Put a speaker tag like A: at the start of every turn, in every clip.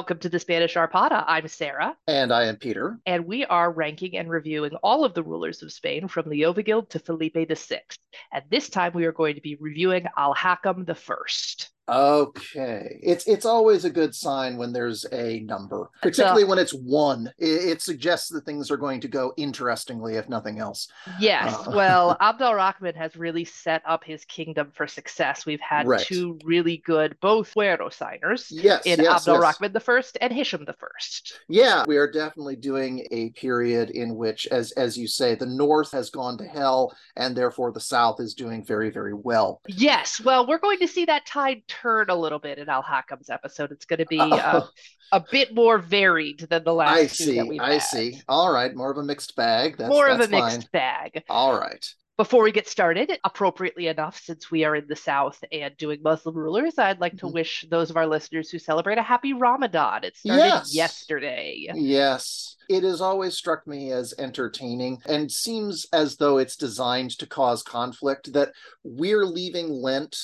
A: Welcome to the Spanish Arpada. I'm Sarah.
B: And I am Peter.
A: And we are ranking and reviewing all of the rulers of Spain from Leovigild to Felipe VI. And this time we are going to be reviewing Al Hakam I.
B: Okay. It's it's always a good sign when there's a number, particularly when it's one. It, it, suggests that things are going to go interestingly, if nothing else.
A: Yes. Uh, well, Abdel Rahman has really set up his kingdom for success. We've had right. two really good, both Fuero signers
B: yes,
A: in
B: yes,
A: Abdel
B: yes.
A: Rahman the first and Hisham the first.
B: Yeah, we are definitely doing a period in which, as as you say, the north has gone to hell, and therefore the south is doing very, very well.
A: Yes. Well, we're going to see that tide turn a little bit in Al Hakam's episode. It's going to be uh, a bit more varied than the last
B: I see.
A: that we've
B: I
A: had.
B: see. All right, more of a mixed bag. That's
A: more
B: that's
A: of a
B: fine.
A: mixed bag.
B: All right.
A: Before we get started, appropriately enough, since we are in the South and doing Muslim rulers, I'd like to
B: Mhm.
A: wish those of our listeners who celebrate a happy Ramadan. It started
B: Yes.
A: yesterday.
B: Yes. It has always struck me as entertaining and seems as though it's designed to cause conflict that we're leaving Lent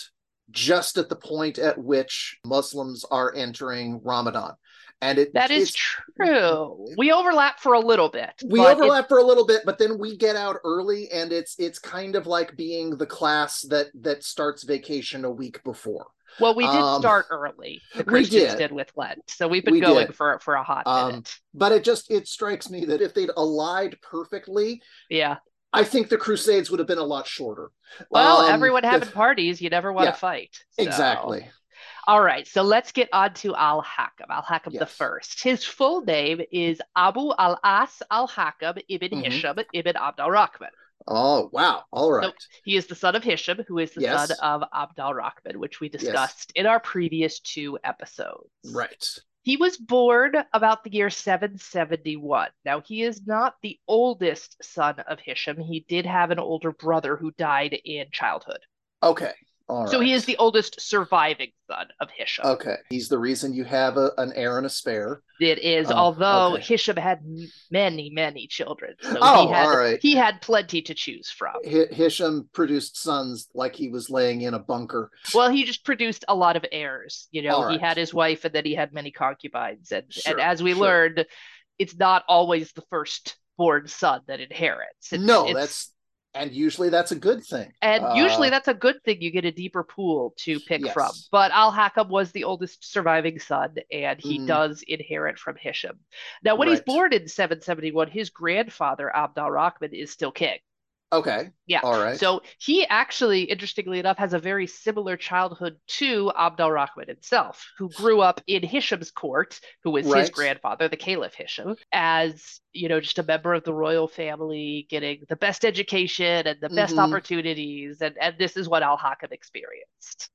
B: just at the point at which Muslims are entering Ramadan. And it
A: That is true. We overlap for a little bit.
B: we
A: but it-
B: overlap for a little bit but then we get out early and it's it's kind of like being the class that that starts vacation a week before
A: well, we did
B: um,
A: start early. The
B: we
A: Christians
B: did.
A: did. with Lent, so we've been
B: We
A: going
B: did.
A: for for a hot
B: Um,
A: minute.
B: but it just it strikes me that if they'd allied perfectly
A: Yeah.
B: I think the crusades would have been a lot shorter
A: Well,
B: Um,
A: everyone having parties, you never want to fight. so.
B: exactly
A: All right, so let's get on to Al Hakam, Al Hakam the first. His full name is Abu Al As Al Hakam ibn
B: Mhm.
A: Hisham ibn Abd al Rahman.
B: oh wow all right
A: He is the son of Hisham, who is the
B: Yes.
A: son of Abd al Rahman, which we discussed in our previous two episodes.
B: right
A: He was born about the year 771. Now, he is not the oldest son of Hisham. He did have an older brother who died in childhood.
B: okay all right
A: So he is the oldest surviving son of Hisham.
B: okay he's the reason you have a, an heir and a spare
A: It is,
B: Oh,
A: although
B: okay.
A: Hisham had many, many children, so
B: Oh,
A: he had
B: all right.
A: he had plenty to choose from.
B: Hi- Hisham produced sons like he was laying in a bunker.
A: Well, he just produced a lot of heirs. You know,
B: All
A: he had his wife, and then he had many concubines, and
B: Sure,
A: and as we
B: sure.
A: learned, it's not always the first-born son that inherits. It's-
B: no,
A: it's-
B: that's and usually that's a good thing.
A: and usually
B: Uh,
A: that's a good thing. You get a deeper pool to pick
B: Yes.
A: from. But Al Hakam was the oldest surviving son, and he
B: Mhm.
A: does inherit from Hisham. Now, when he's born in 771, his grandfather Abd al Rahman is still king.
B: okay.
A: Yeah.
B: All right.
A: So he actually, interestingly enough, has a very similar childhood to Abd al Rahman himself, who grew up in Hisham's court, who was his grandfather, the Caliph Hisham, as you know, just a member of the royal family, getting the best education and the best
B: Mhm.
A: opportunities, and and this is what Al Hakam experienced.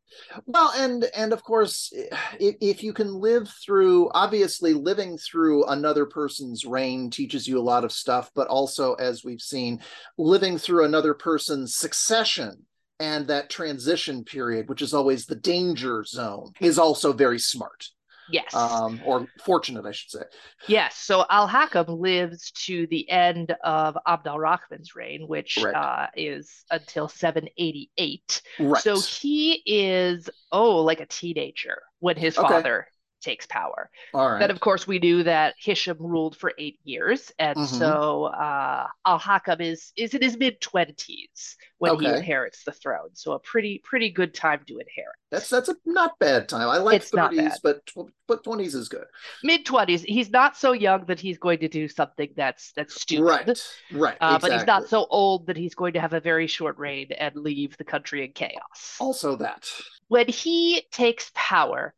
B: Well, and and of course, if, if you can live through, obviously, living through another person's reign teaches you a lot of stuff, but also, as we've seen, living through another person's succession and that transition period, which is always the danger zone, is also very smart.
A: Yes.
B: Um, or fortunate, I should say.
A: Yes, so Al Hakam lives to the end of Abd al Rahman's reign, which
B: Right.
A: uh, is until 788.
B: Right.
A: So he is, oh, like a teenager when his
B: Okay.
A: father takes power.
B: All right.
A: Then, of course, we knew that Hisham ruled for eight years, and
B: Mhm.
A: so uh, Al Hakam is is in his mid twenties when he inherits the throne. So a pretty pretty good time to inherit.
B: That's that's a not bad time. I like thirties, but tw- but twenties is good.
A: Mid twenties. He's not so young that he's going to do something that's that's stupid.
B: Right, right.
A: Uh, But he's not so old that he's going to have a very short reign and leave the country in chaos.
B: Also that.
A: When he takes power,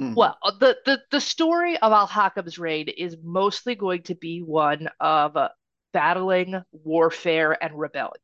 B: Mhm.
A: well, uh, the, the, the story of Al Hakam's reign is mostly going to be one of uh, battling, warfare, and rebellion.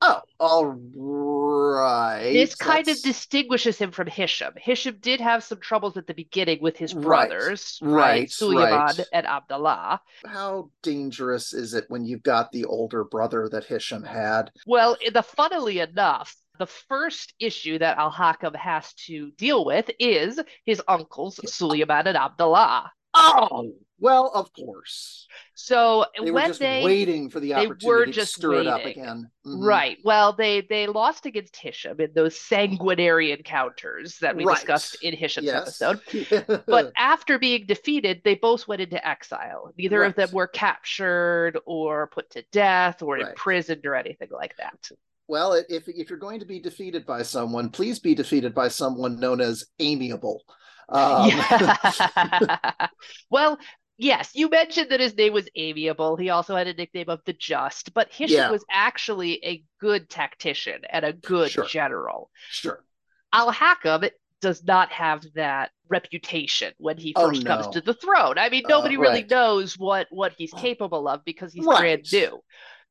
B: Oh, all right.
A: This kind of distinguishes him from Hisham. Hisham did have some troubles at the beginning with his
B: Right,
A: brothers,
B: right,
A: Suleiman
B: right.
A: and Abdallah.
B: how dangerous is it when you've got the older brother that Hisham had?
A: Well, the funnily enough, the first issue that Al Hakam has to deal with is his uncles Suleiman and Abdullah.
B: Oh, well, of course.
A: So
B: They were just
A: they
B: waiting for the
A: they
B: opportunity
A: were
B: to
A: just
B: stir it up
A: waiting.
B: again. Mhm.
A: Right. Well, they they lost against Hisham in those sanguinary encounters that we
B: Right.
A: discussed in Hisham's
B: Yes.
A: episode. But after being defeated, they both went into exile. Neither of them were captured or put to death or
B: Right.
A: imprisoned or anything like that.
B: Well, if if you're going to be defeated by someone, please be defeated by someone known as amiable. Um,
A: yeah. well, yes, you mentioned that his name was amiable. He also had a nickname of the Just, but Hisham
B: Yeah.
A: was actually a good tactician and a good
B: Sure.
A: general.
B: sure.
A: Al Hakam does not have that reputation when he
B: Oh,
A: first comes to the throne. I mean,
B: Uh,
A: nobody really knows what what he's capable of because he's
B: Right.
A: brand new.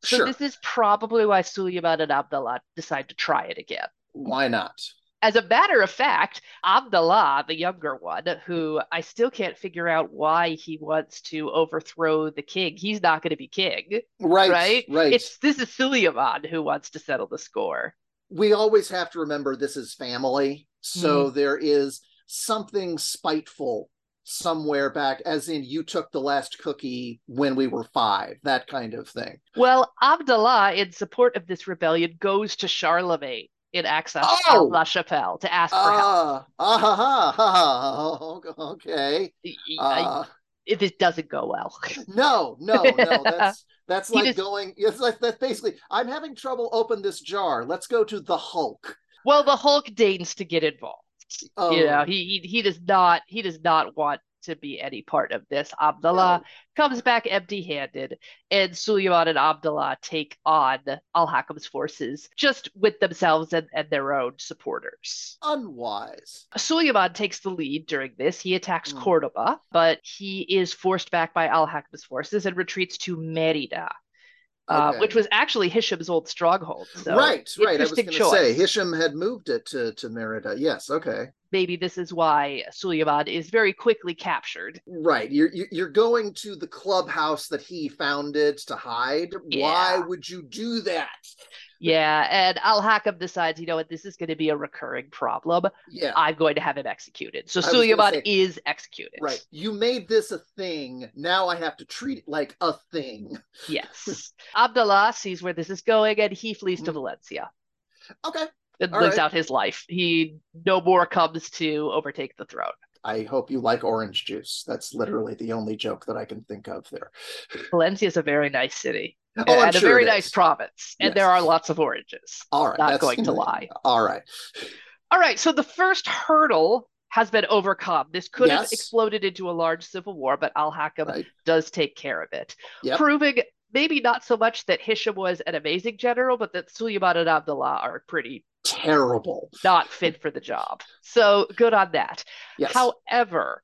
A: So
B: Sure.
A: this is probably why Suleiman and Abdullah decide to try it again.
B: Why not?
A: As a matter of fact, Abdullah, the younger one, who I still can't figure out why he wants to overthrow the king, he's not going to be king,
B: Right.
A: right?
B: Right.
A: It's this is Suleiman who wants to settle the score.
B: we always have to remember this is family. So
A: Mm-hmm.
B: there is something spiteful somewhere back, as in you took the last cookie when we were five, that kind of thing.
A: Well, Abdullah, in support of this rebellion, goes to Charlemagne in access
B: Oh!
A: La Chapelle to ask for help.
B: Ah, ah, ha, ha, ha, ha, okay. Uh,
A: it, this doesn't go well.
B: no, no, no. That's that's like
A: just-
B: going. It's like that's basically. I'm having trouble open this jar. Let's go to the Hulk.
A: well, the Hulk deigns to get involved.
B: Oh,
A: You know, he, he he does not he does not want to be any part of this. Abdullah
B: no.
A: comes back empty-handed, and Suleiman and Abdullah take on Al Hakam's forces just with themselves and, and their own supporters.
B: unwise.
A: Suleiman takes the lead during this. He attacks
B: Mm.
A: Cordoba, but he is forced back by Al Hakam's forces and retreats to Merida, uh,
B: Okay.
A: which was actually Hisham's old stronghold. So
B: right, right. I was going to say. Hisham had moved it to to Merida. Yes, okay.
A: Maybe this is why Suleiman is very quickly captured.
B: Right. You're you- you're going to the clubhouse that he founded to hide. Why would you do that?
A: Yeah, and Al Hakam decides, you know what, this is going to be a recurring problem.
B: Yeah.
A: I'm going to have him executed. So Suleiman
B: say-
A: is executed.
B: Right. You made this a thing. Now I have to treat it like a thing.
A: Yes. Abdullah sees where this is going and he flees to
B: Mm.
A: Valencia.
B: Okay.
A: And
B: All
A: lives
B: right.
A: out his life. He no more comes to overtake the throne.
B: I hope you like orange juice. That's literally the only joke that I can think of there.
A: Valencia is a very nice city
B: Oh, I'm
A: and a
B: sure
A: very nice province, and
B: Yes.
A: there are lots of oranges.
B: All right.
A: Not
B: that's-
A: going to lie.
B: All right.
A: All right, so the first hurdle has been overcome. This could have exploded into a large civil war, but Al Hakam
B: Right.
A: does take care of it,
B: Yep.
A: proving maybe not so much that Hisham was an amazing general, but that Suleiman and Abdullah are pretty
B: Terrible.
A: not fit for the job. So good on that.
B: Yes.
A: However,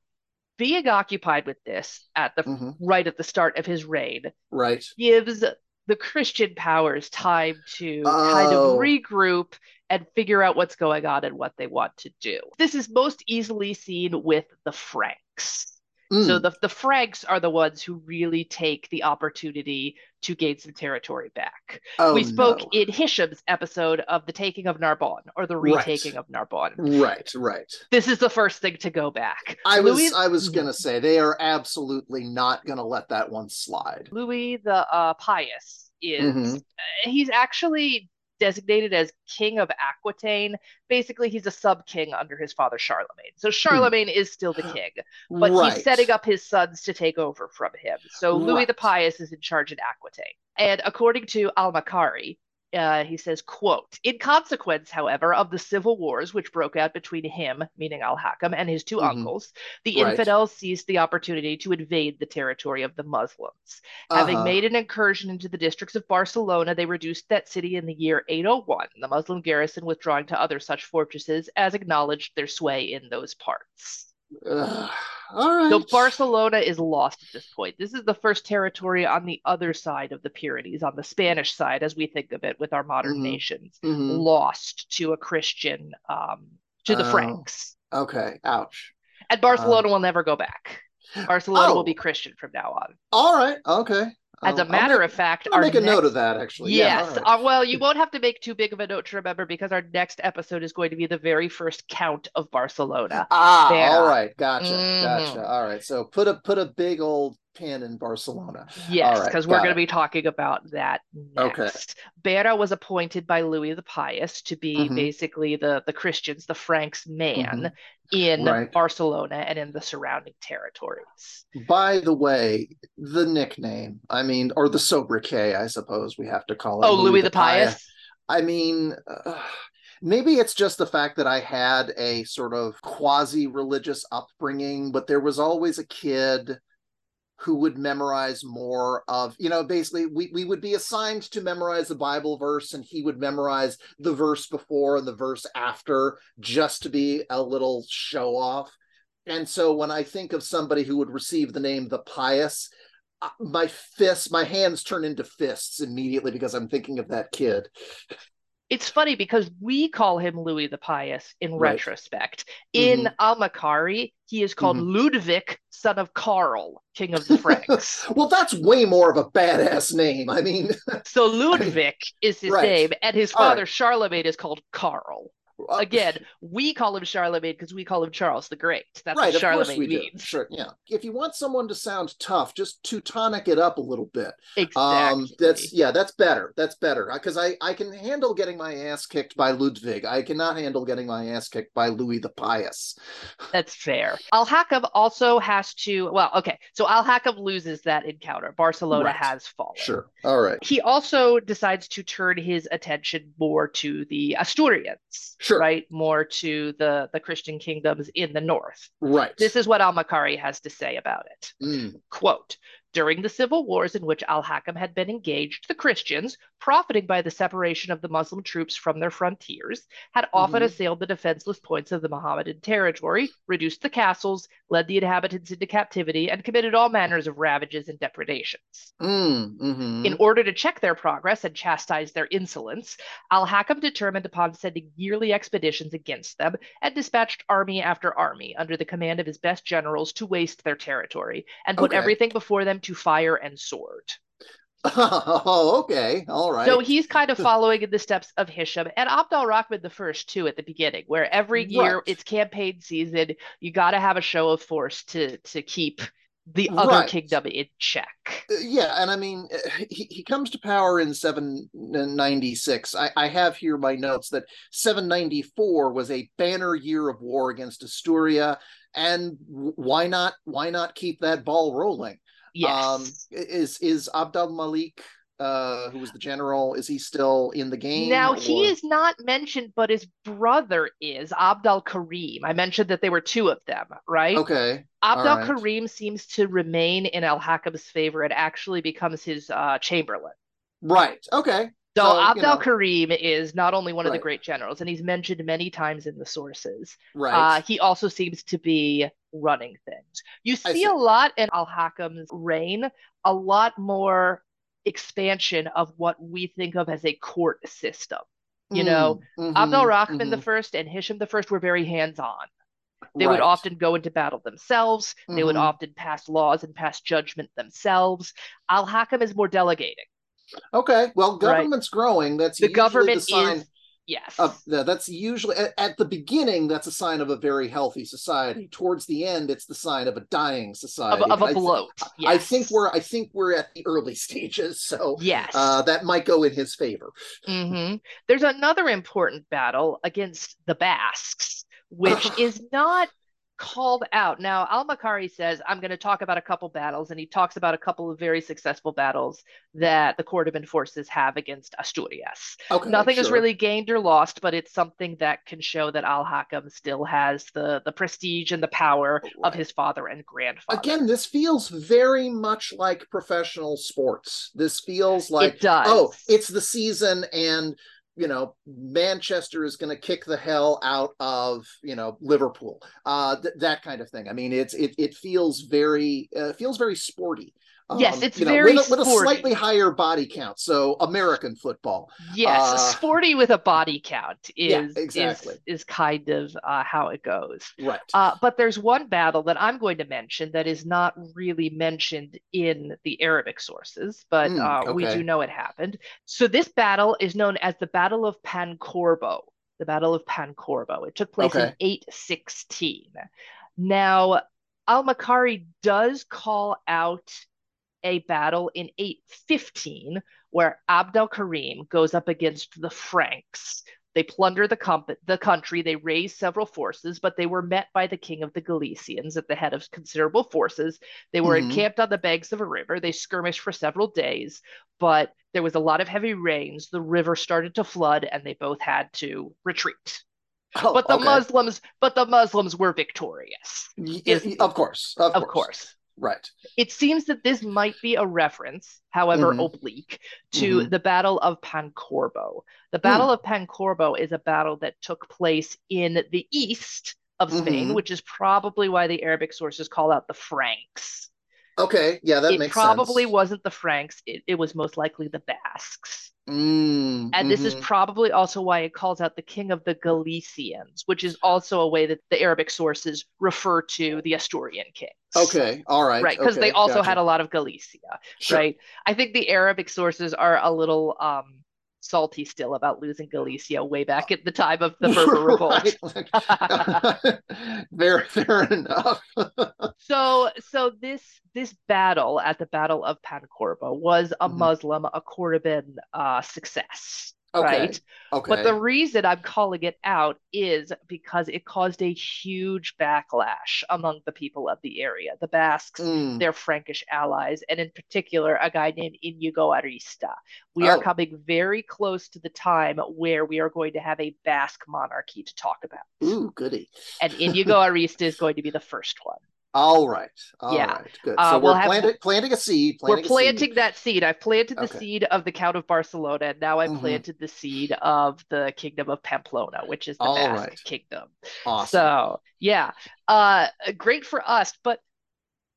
A: being occupied with this at the
B: Mhm.
A: right at the start of his reign
B: Right.
A: gives the Christian powers time to kind
B: Oh.
A: of regroup and figure out what's going on and what they want to do. This is most easily seen with the Franks. So
B: Mm.
A: the, the Franks are the ones who really take the opportunity to gain some territory back.
B: oh,
A: we spoke
B: no.
A: in Hisham's episode of the taking of Narbonne or the
B: Right.
A: retaking of Narbonne.
B: Right. Right.
A: This is the first thing to go back.
B: I was I was gonna say they are absolutely not gonna let that one slide.
A: Louis the uh, Pious is
B: Mhm.
A: uh, he's actually designated as king of Aquitaine. Basically, he's a sub king under his father Charlemagne. So hmm. Charlemagne is still the king, but
B: right.
A: he's setting up his sons to take over from him. So Louis the Pious is in charge in Aquitaine. And according to Al-Makari, uh, he says, quote, in consequence, however, of the civil wars which broke out between him, meaning Al-Hakam, and his 2
B: Mhm.
A: uncles, the
B: Right.
A: infidels seized the opportunity to invade the territory of the Muslims. Having
B: Uh-huh.
A: made an incursion into the districts of Barcelona, they reduced that city in the year 801, the Muslim garrison withdrawing to other such fortresses as acknowledged their sway in those parts.
B: Ugh. All right.
A: So Barcelona is lost at this point. This is the first territory on the other side of the Pyrenees, on the Spanish side, as we think of it with our modern
B: Mhm.
A: nations,
B: Mhm.
A: lost to a Christian, um, to the
B: Oh.
A: Franks.
B: Okay. Ouch.
A: And Barcelona will never go back. Barcelona will
B: oh.
A: be Christian from now on.
B: All right. Okay.
A: As a
B: I'll
A: matter
B: make,
A: of fact,
B: I'll make a
A: next,
B: note of that actually.
A: Yes.
B: Yeah,
A: Uh, well, you won't have to make too big of a note to remember because our next episode is going to be the very first count of Barcelona.
B: Ah,
A: There.
B: all right, gotcha,
A: Mhm.
B: gotcha. All right, so put a put a big old pin in Barcelona.
A: Yes,
B: All right,
A: because we're going to be talking about that
B: Okay.
A: next. Bera was appointed by Louis the Pious to be
B: Mhm.
A: basically the the Christians, the Franks' man in
B: Mm-hmm. Right.
A: Barcelona and in the surrounding territories.
B: By the way, the nickname, I mean, or the sobriquet, I suppose we have to call it.
A: Oh, Louis, the Pious.
B: I mean, uh, maybe it's just the fact that I had a sort of quasi religious upbringing, but there was always a kid who would memorize more of, you know, basically we, we would be assigned to memorize the Bible verse and he would memorize the verse before and the verse after just to be a little show off. And so when I think of somebody who would receive the name the pious, uh, my fists, my hands turn into fists immediately because I'm thinking of that kid.
A: It's funny because we call him Louis the Pious in
B: Right.
A: retrospect. In Al-Makari, he is called
B: Mhm.
A: Ludwig, son of Karl, king of the Franks.
B: Well, that's way more of a badass name. I mean,
A: so Ludwig is his
B: Right.
A: name, and his
B: All right.
A: father Charlemagne is called Karl.
B: Uh,
A: Again, we call him Charlemagne because we call him Charles the Great. That's
B: right,
A: what Charlemagne
B: we do. Sure, yeah. If you want someone to sound tough, just Teutonic it up a little bit.
A: Exactly.
B: Um, that's yeah, that's better. That's better because I I can handle getting my ass kicked by Ludwig. I cannot handle getting my ass kicked by Louis the Pious.
A: That's fair. Al Hakam also has to. Well, okay. So Al Hakam loses that encounter. Barcelona
B: Right.
A: has fallen.
B: Sure. All right.
A: He also decides to turn his attention more to the Asturians,
B: Sure.
A: right? More to the the Christian kingdoms in the north.
B: Right.
A: This is what Al Makari has to say about it.
B: Mm,
A: Quote During the civil wars in which Al Hakam had been engaged, the Christians, profiting by the separation of the Muslim troops from their frontiers, had often
B: Mhm.
A: assailed the defenseless points of the Mohammedan territory, reduced the castles, led the inhabitants into captivity, and committed all manners of ravages and depredations.
B: mm, mhm.
A: In order to check their progress and chastise their insolence, Al Hakam determined upon sending yearly expeditions against them and dispatched army after army under the command of his best generals to waste their territory and put
B: Okay.
A: everything before them to fire and sword.
B: oh, okay. All right.
A: So he's kind of following in the steps of Hisham and Abd al Rahman the first too at the beginning, where every year
B: Right.
A: it's campaign season, you got to have a show of force to to keep the other
B: Right.
A: kingdom in check.
B: Uh, yeah, and I mean, uh, he, he comes to power in 796. I, I have here my notes that 794 was a banner year of war against Asturia, and why not? Why not keep that ball rolling?
A: Yes.
B: Um, is is Abdul Malik, uh, who was the general, is he still in the game?
A: Now he is not mentioned, but his brother is Abd al Karim. I mentioned that there were two of them, right?
B: okay.
A: Abd al
B: all right.
A: Karim seems to remain in Al Hakam's favor and actually becomes his uh, chamberlain.
B: Right. Okay.
A: So,
B: So,
A: Abd al Karim is not only one of the great generals, and he's mentioned many times in the sources.
B: Right.
A: Uh, he also seems to be running things. You see
B: see.
A: a lot in Al Hakam's reign, a lot more expansion of what we think of as a court system. You know,
B: Mm,
A: Abd al Rahman the
B: mhm.
A: first and Hisham the first were very hands on. They would often go into battle themselves. They would
B: Mhm.
A: often pass laws and pass judgment themselves. Al Hakam is more delegating.
B: Okay. Well,
A: Right.
B: government's growing. That's
A: The
B: usually
A: government
B: the sign.
A: is yes.
B: of that's usually at, at the beginning that's a sign of a very healthy society towards the end it's the sign of a dying
A: of,
B: society
A: of
B: I
A: a bloat.
B: i think we're i think we're at the early stages so
A: yes.
B: uh that might go in his favor
A: hmm There's another important battle against the Basques, which is not called out. Now, Al Makari says, I'm going to talk about a couple battles, and he talks about a couple of very successful battles that the Cordoban forces have against Asturias.
B: okay
A: Nothing is
B: sure.
A: really gained or lost, but it's something that can show that Al Hakam still has the, the prestige and the power of
B: Right.
A: his father and grandfather.
B: again this feels very much like professional sports this feels like
A: it does.
B: oh it's the season and you know manchester is going to kick the hell out of you know liverpool uh th- that kind of thing. I mean it's it, it feels very uh, feels very sporty Um,
A: Yes, it's
B: you know,
A: very
B: with, a, with a slightly higher body count. So American football.
A: Yes,
B: Uh,
A: sporty with a body count
B: Yeah,
A: is
B: exactly.
A: is is kind of uh, how it goes.
B: Right.
A: Uh, but there's one battle that I'm going to mention that is not really mentioned in the Arabic sources, but
B: Mm,
A: uh, we do know it happened. So this battle is known as the Battle of Pancorbo. The Battle of Pancorbo. It took place in 816. Now, Al-Makari does call out a battle in 815 where Abd al-Karim goes up against the Franks. They plunder the, comp- the country, they raise several forces, but they were met by the king of the Galicians at the head of considerable forces. They were
B: Mhm.
A: encamped on the banks of a river. They skirmished for several days, but there was a lot of heavy rains. The river started to flood, and they both had to retreat.
B: Oh,
A: But the
B: okay.
A: Muslims, but the Muslims were victorious.
B: Y- y- of course. Of,
A: Of
B: course.
A: course.
B: Right.
A: It seems that this might be a reference, however
B: Mhm.
A: oblique, to
B: Mhm.
A: the Battle of Pancorbo. The Battle of Pancorbo is a battle that took place in the east of Spain,
B: Mhm.
A: which is probably why the Arabic sources call out the Franks.
B: Okay. Yeah, that makes sense.
A: it
B: makes
A: probably
B: sense.
A: wasn't the Franks, it, it was most likely the Basques.
B: Mm,
A: And this is
B: mhm.
A: probably also why it calls out the king of the Galicians, which is also a way that the Arabic sources refer to the Asturian kings.
B: Okay. All right.
A: Right, because they also
B: gotcha.
A: had a lot of Galicia,
B: Sure.
A: right? I think the Arabic sources are a little um, salty still about losing Galicia way back at the time of the Berber Revolt.
B: Fair, fair enough.
A: So, so this this battle at the Battle of Pancorbo was a
B: Mhm.
A: Muslim, a Cordoban uh, success,
B: Okay.
A: right?
B: Okay.
A: But the reason I'm calling it out is because it caused a huge backlash among the people of the area, the Basques,
B: Mm,
A: their Frankish allies, and in particular, a guy named Inigo Arista. We are
B: Oh.
A: coming very close to the time where we are going to have a Basque monarchy to talk about.
B: ooh, goody.
A: And Inigo Arista is going to be the first one.
B: All right. All right.
A: Yeah.
B: Good.
A: Uh,
B: so
A: we'll
B: we're planting, planting a seed.
A: We're
B: Planting seed.
A: that seed. I've planted the
B: Okay.
A: seed of the Count of Barcelona, and now I've
B: Mhm.
A: planted the seed of the Kingdom of Pamplona, which is the
B: All
A: Basque
B: right.
A: kingdom.
B: Awesome.
A: So yeah, uh, great for us, but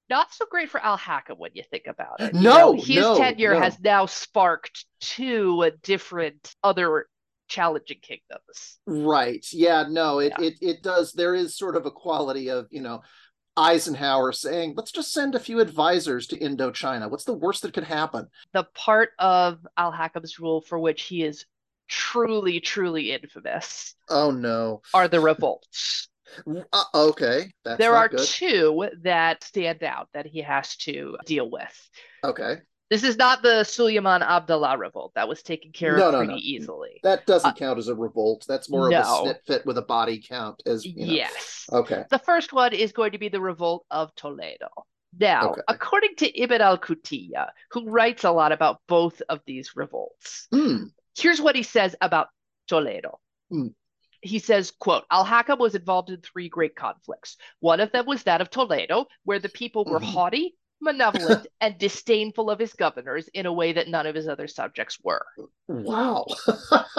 A: not so great for Al Hakam when you think about it. You
B: No,
A: know, his
B: no,
A: tenure
B: no.
A: has now sparked two different other challenging kingdoms.
B: Right. Yeah, no, it,
A: Yeah.
B: it it does. There is sort of a quality of, you know, Eisenhower saying, let's just send a few advisors to Indochina. What's the worst that could happen?
A: The part of Al Hakam's rule for which he is truly, truly infamous
B: Oh no.
A: are the revolts.
B: Uh, okay. That's
A: there are
B: good.
A: two that stand out that he has to deal with.
B: Okay.
A: This is not the Suleiman Abdallah revolt that was taken care
B: No,
A: of
B: no,
A: pretty
B: no.
A: easily.
B: That doesn't count as a revolt. That's more of a
A: No.
B: snit fit with a body count as you know.
A: Yes.
B: Okay.
A: The first one is going to be the revolt of Toledo. Now,
B: Okay.
A: according to Ibn al-Qutiyya, who writes a lot about both of these revolts,
B: Hmm.
A: here's what he says about Toledo.
B: Hmm.
A: He says, quote, Al-Hakam was involved in three great conflicts. One of them was that of Toledo, where the people were
B: Mhm.
A: haughty, malevolent, and disdainful of his governors in a way that none of his other subjects were.
B: Wow.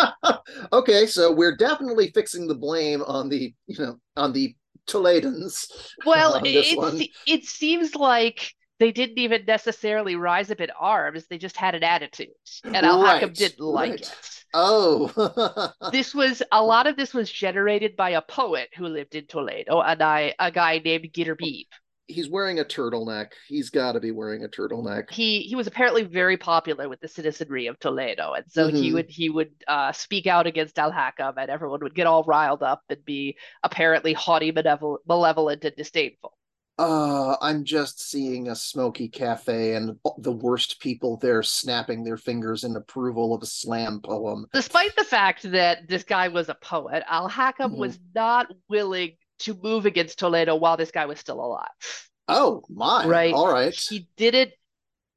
B: okay, so we're definitely fixing the blame on the, you know, on the Toledans.
A: Well,
B: on
A: it, it,
B: one.
A: se- it seems like they didn't even necessarily rise up in arms. They just had an attitude. And Al Hakam
B: Right,
A: didn't like
B: right.
A: it.
B: Oh.
A: This was a lot of this was generated by a poet who lived in Toledo, and I a guy named Gitterbib.
B: He's wearing a turtleneck. He's got to be wearing a turtleneck.
A: He he was apparently very popular with the citizenry of Toledo, and so he
B: Mhm.
A: would he would uh, speak out against Al Hakam, and everyone would get all riled up and be apparently haughty, malevolent, malevolent and disdainful.
B: Uh, I'm just seeing a smoky cafe and the worst people there snapping their fingers in approval of a slam poem.
A: Despite the fact that this guy was a poet, Al Hakam
B: Mhm.
A: was not willing to move against Toledo while this guy was still alive.
B: Oh my.
A: Right.
B: All right.
A: He did it.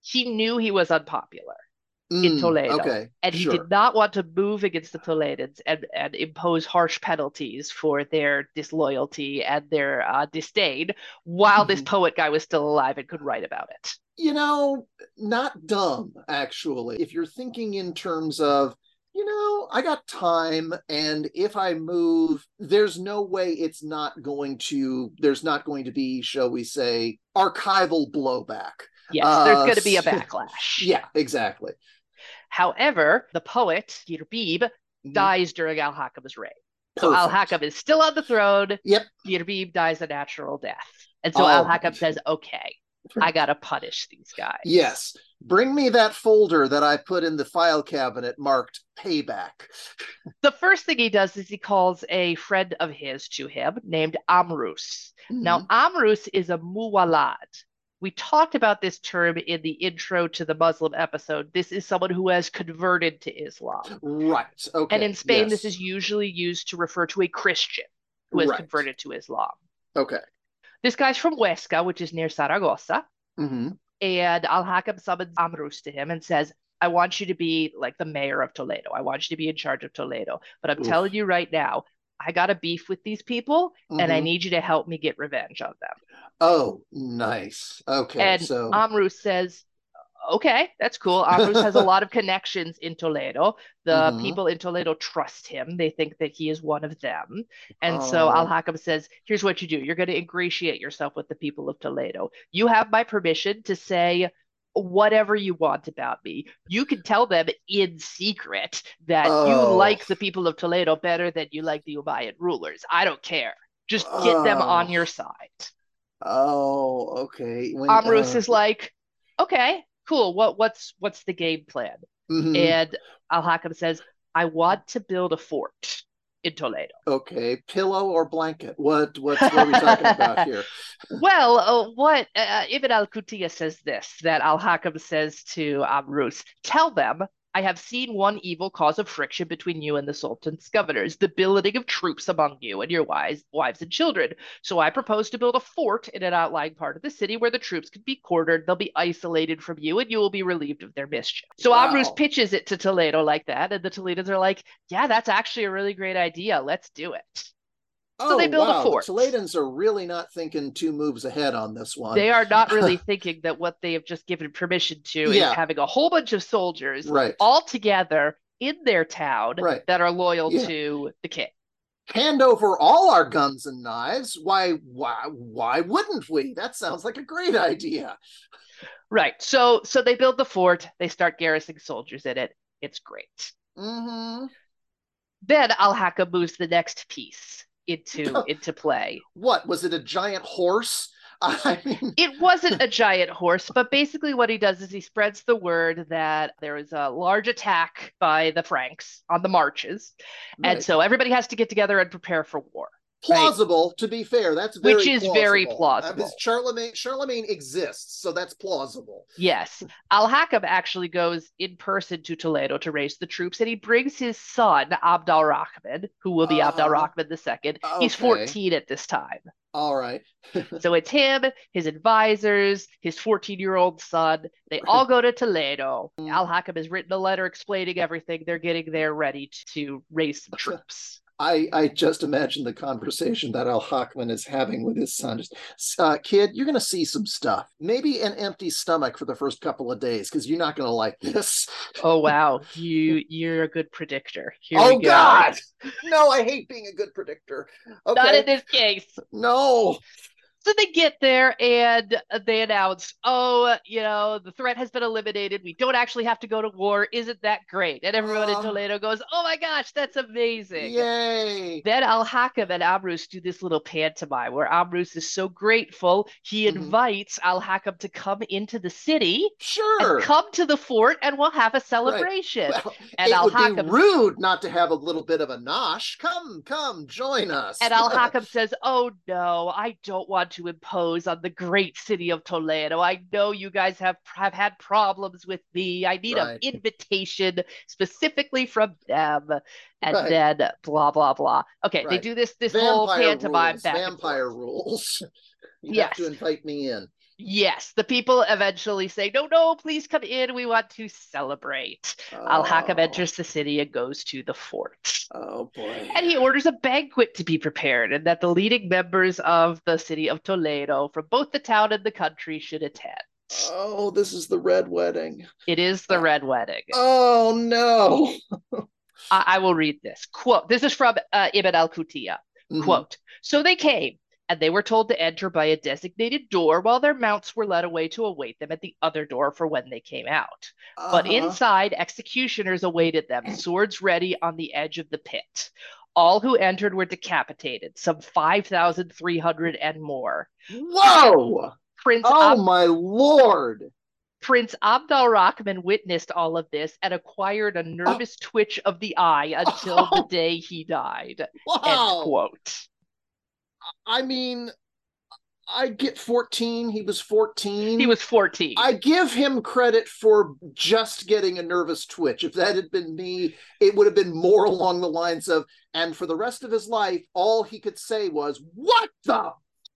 A: He knew he was unpopular. in
B: Mm,
A: Toledo,
B: Okay.
A: and he
B: sure.
A: did not want to move against the Toledans and, and impose harsh penalties for their disloyalty and their uh, disdain while this
B: Mhm.
A: poet guy was still alive and could write about it.
B: you know, not dumb, actually. If you're thinking in terms of, you know, I got time, and if I move, there's no way it's not going to, there's not going to be, shall we say, archival blowback.
A: Yes,
B: Uh,
A: there's going to be a backlash.
B: Yeah, exactly.
A: However, the poet Gharbib
B: Mhm.
A: dies during Al Hakam's reign. So Al Hakam is still on the throne.
B: Yep.
A: Gharbib dies a natural death. And so
B: Oh.
A: Al Hakam says, okay, I got to punish these guys.
B: Yes. Bring me that folder that I put in the file cabinet marked payback.
A: The first thing he does is he calls a friend of his to him named Amrus. Now,
B: Mhm.
A: Amrus is a muwallad. We talked about this term in the intro to the Muslim episode. This is someone who has converted to Islam.
B: right. Okay.
A: And in Spain, this is usually used to refer to a Christian who has
B: Right.
A: converted to Islam.
B: Okay.
A: This guy's from Huesca, which is near Saragossa.
B: hmm
A: And Al Hakam summons Amrus to him and says, I want you to be like the mayor of Toledo. I want you to be in charge of Toledo. But I'm
B: Oof.
A: telling you right now, I got a beef with these people and I
B: Mhm.
A: need you to help me get revenge on them.
B: Oh, nice. Okay.
A: and
B: so
A: Amrus says, okay, that's cool. Amrus has a lot of connections in Toledo. The
B: Mhm.
A: people in Toledo trust him. They think that he is one of them. And so
B: Oh.
A: Al Hakam says, here's what you do. You're going to ingratiate yourself with the people of Toledo. You have my permission to say whatever you want about me. You can tell them in secret that you
B: Oh.
A: like the people of Toledo better than you like the Umayyad rulers. I don't care. Just get them on
B: Oh.
A: your side.
B: oh, okay. When,
A: Amrus
B: uh,
A: is like, okay, cool. What what's what's the game plan?
B: mhm.
A: And Al Hakam says, I want to build a fort in Toledo.
B: okay. Pillow or blanket? What? What, what are we talking about here?
A: Well, uh, what uh, Ibn al Qutiyya says this that Al Hakam says to Amrus, tell them. I have seen one evil cause of friction between you and the Sultan's governors, the billeting of troops among you and your wives, wives and children. So I propose to build a fort in an outlying part of the city where the troops can be quartered. They'll be isolated from you, and you will be relieved of their mischief. So
B: Wow.
A: Amrus pitches it to Toledo like that, and the Toledans are like, "Yeah, that's actually a really great idea. Let's do it."
B: Oh,
A: they build a fort.
B: The Toledans are really not thinking two moves ahead on this one.
A: They are not really thinking that what they have just given permission to
B: Yeah.
A: is having a whole bunch of soldiers
B: right.
A: all together in their town
B: Right.
A: that are loyal
B: Yeah.
A: to the king.
B: Hand over all our guns and knives. Why? Why? Why wouldn't we? That sounds like a great idea.
A: Right. So so they build the fort, they start garrisoning soldiers in it. It's great.
B: hmm
A: Then Al Hakam moves the next piece into into play.
B: What was it? A giant horse? I mean,
A: It wasn't a giant horse, but basically what he does is he spreads the word that there is a large attack by the Franks on the marches. And so everybody has to get together and prepare for war.
B: Plausible. To be fair, that's very
A: Which is very
B: Uh,
A: plausible.
B: because Charlemagne, Charlemagne exists, so that's plausible.
A: Yes. Al Hakam actually goes in person to Toledo to raise the troops, and he brings his son, Abd al Rahman, who will be Abd al
B: Uh-huh.
A: Rahman II. He's 14 at this time.
B: All right.
A: So it's him, his advisors, his 14 year old son. They all go to Toledo.
B: Mm.
A: Al Hakam has written a letter explaining everything. They're getting there ready to raise some troops.
B: I, I just imagine the conversation that Al Hakam is having with his son. Just, uh, kid, you're going to see some stuff. Maybe an empty stomach for the first couple of days because you're not going to like this.
A: Oh wow, you you're a good predictor. Here
B: oh,
A: we go.
B: God. No, I hate being a good predictor.
A: Not
B: Okay.
A: in this case.
B: no.
A: So they get there and they announce, oh, you know, the threat has been eliminated. We don't actually have to go to war. Isn't that great? And everyone in
B: Uh.
A: Toledo goes, oh my gosh, that's amazing.
B: Yay.
A: Then Al Hakam and Amrus do this little pantomime where Amrus is so grateful he
B: Mhm.
A: invites Al Hakam to come into the city
B: Sure.
A: come to the fort and we'll have a celebration.
B: Well,
A: And
B: it
A: Al
B: would be rude not to have a little bit of a nosh. Come, come, join us.
A: And Al Hakam says, Oh no, I don't want to impose on the great city of Toledo. I know you guys have, have had problems with me. I need
B: Right.
A: an invitation specifically from them. And
B: Right.
A: then blah blah blah. Okay, they do this this whole pantomime
B: rules. Vampire rules. You
A: Yes.
B: have to invite me in.
A: Yes, the people eventually say, No, no, please come in. We want to celebrate. Al Hakam
B: Oh.
A: enters the city and goes to the fort.
B: Oh boy.
A: And he orders a banquet to be prepared, and that the leading members of the city of Toledo from both the town and the country should attend.
B: Oh, this is the red wedding.
A: It is the Red Wedding.
B: Oh no.
A: I, I will read this quote. This is from uh, Ibn al Qutiyya.
B: Mhm.
A: Quote So they came, and they were told to enter by a designated door while their mounts were led away to await them at the other door for when they came out. Uh-huh. But inside, executioners awaited them, swords ready on the edge of the pit. All who entered were decapitated, some 5,300 and more.
B: Whoa! Prince oh, Ab- my lord!
A: Prince Abdal Rahman witnessed all of this and acquired a nervous oh. twitch of the eye until oh. the day he died. Wow. End quote.
B: I mean, I get 14. He was 14.
A: He was 14.
B: I give him credit for just getting a nervous twitch. If that had been me, it would have been more along the lines of, and for the rest of his life, all he could say was, What the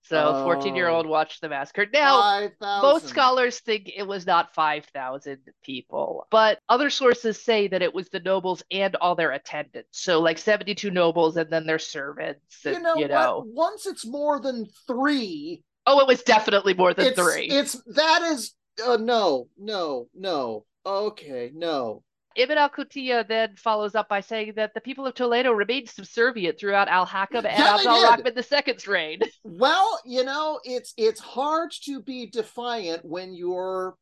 A: so 14 year old watched the massacre. Now, 5, most scholars think it was not 5,000 people, but other sources say that it was the nobles and all their attendants. So, like 72 nobles and then their servants. And, you know, you know.
B: once it's more than three.
A: Oh, it was definitely more than
B: it's,
A: three.
B: It's that is uh, no, no, no. Okay, no.
A: Ibn al Qutiyya then follows up by saying that the people of Toledo remained subservient throughout Al Hakam and yeah, Abdul Rahman II's reign.
B: Well, you know, it's it's hard to be defiant when you're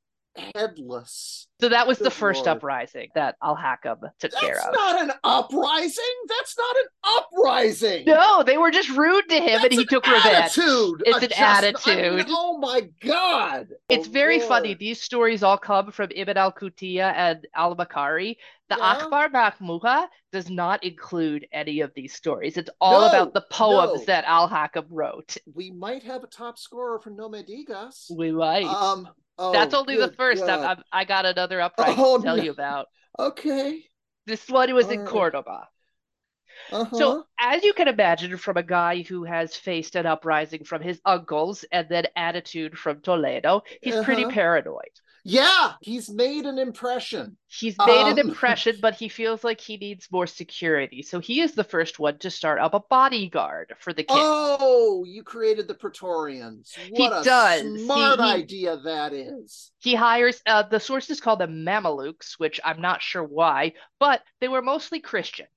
B: headless.
A: So that was Good the first Lord. uprising that Al Hakam took
B: That's
A: care of.
B: That's not an uprising. That's not an uprising.
A: No, they were just rude to him, That's and he took revenge.
B: Attitude.
A: It's an attitude. I
B: mean, oh my god!
A: It's oh very Lord. funny. These stories all come from Ibn al Qutiyya and al Makari. The yeah. Akhbar Majmua does not include any of these stories. It's all no, about the poems no. that Al Hakam wrote.
B: We might have a top scorer for Nome Digas.
A: We might.
B: Um, Oh,
A: That's only the first. I, I, I, got another uprising oh, to tell no. you about.
B: Okay.
A: This one was All in right. Cordoba. Uh-huh. So, as you can imagine, from a guy who has faced an uprising from his uncles and then attitude from Toledo, he's uh-huh. pretty paranoid.
B: Yeah, he's made an impression.
A: He's made um, an impression, but he feels like he needs more security. So he is the first one to start up a bodyguard for the king.
B: Oh, you created the Praetorians. What he a does. smart he, idea that is.
A: He hires uh, the sources call them Mamelukes, which I'm not sure why, but they were mostly Christians.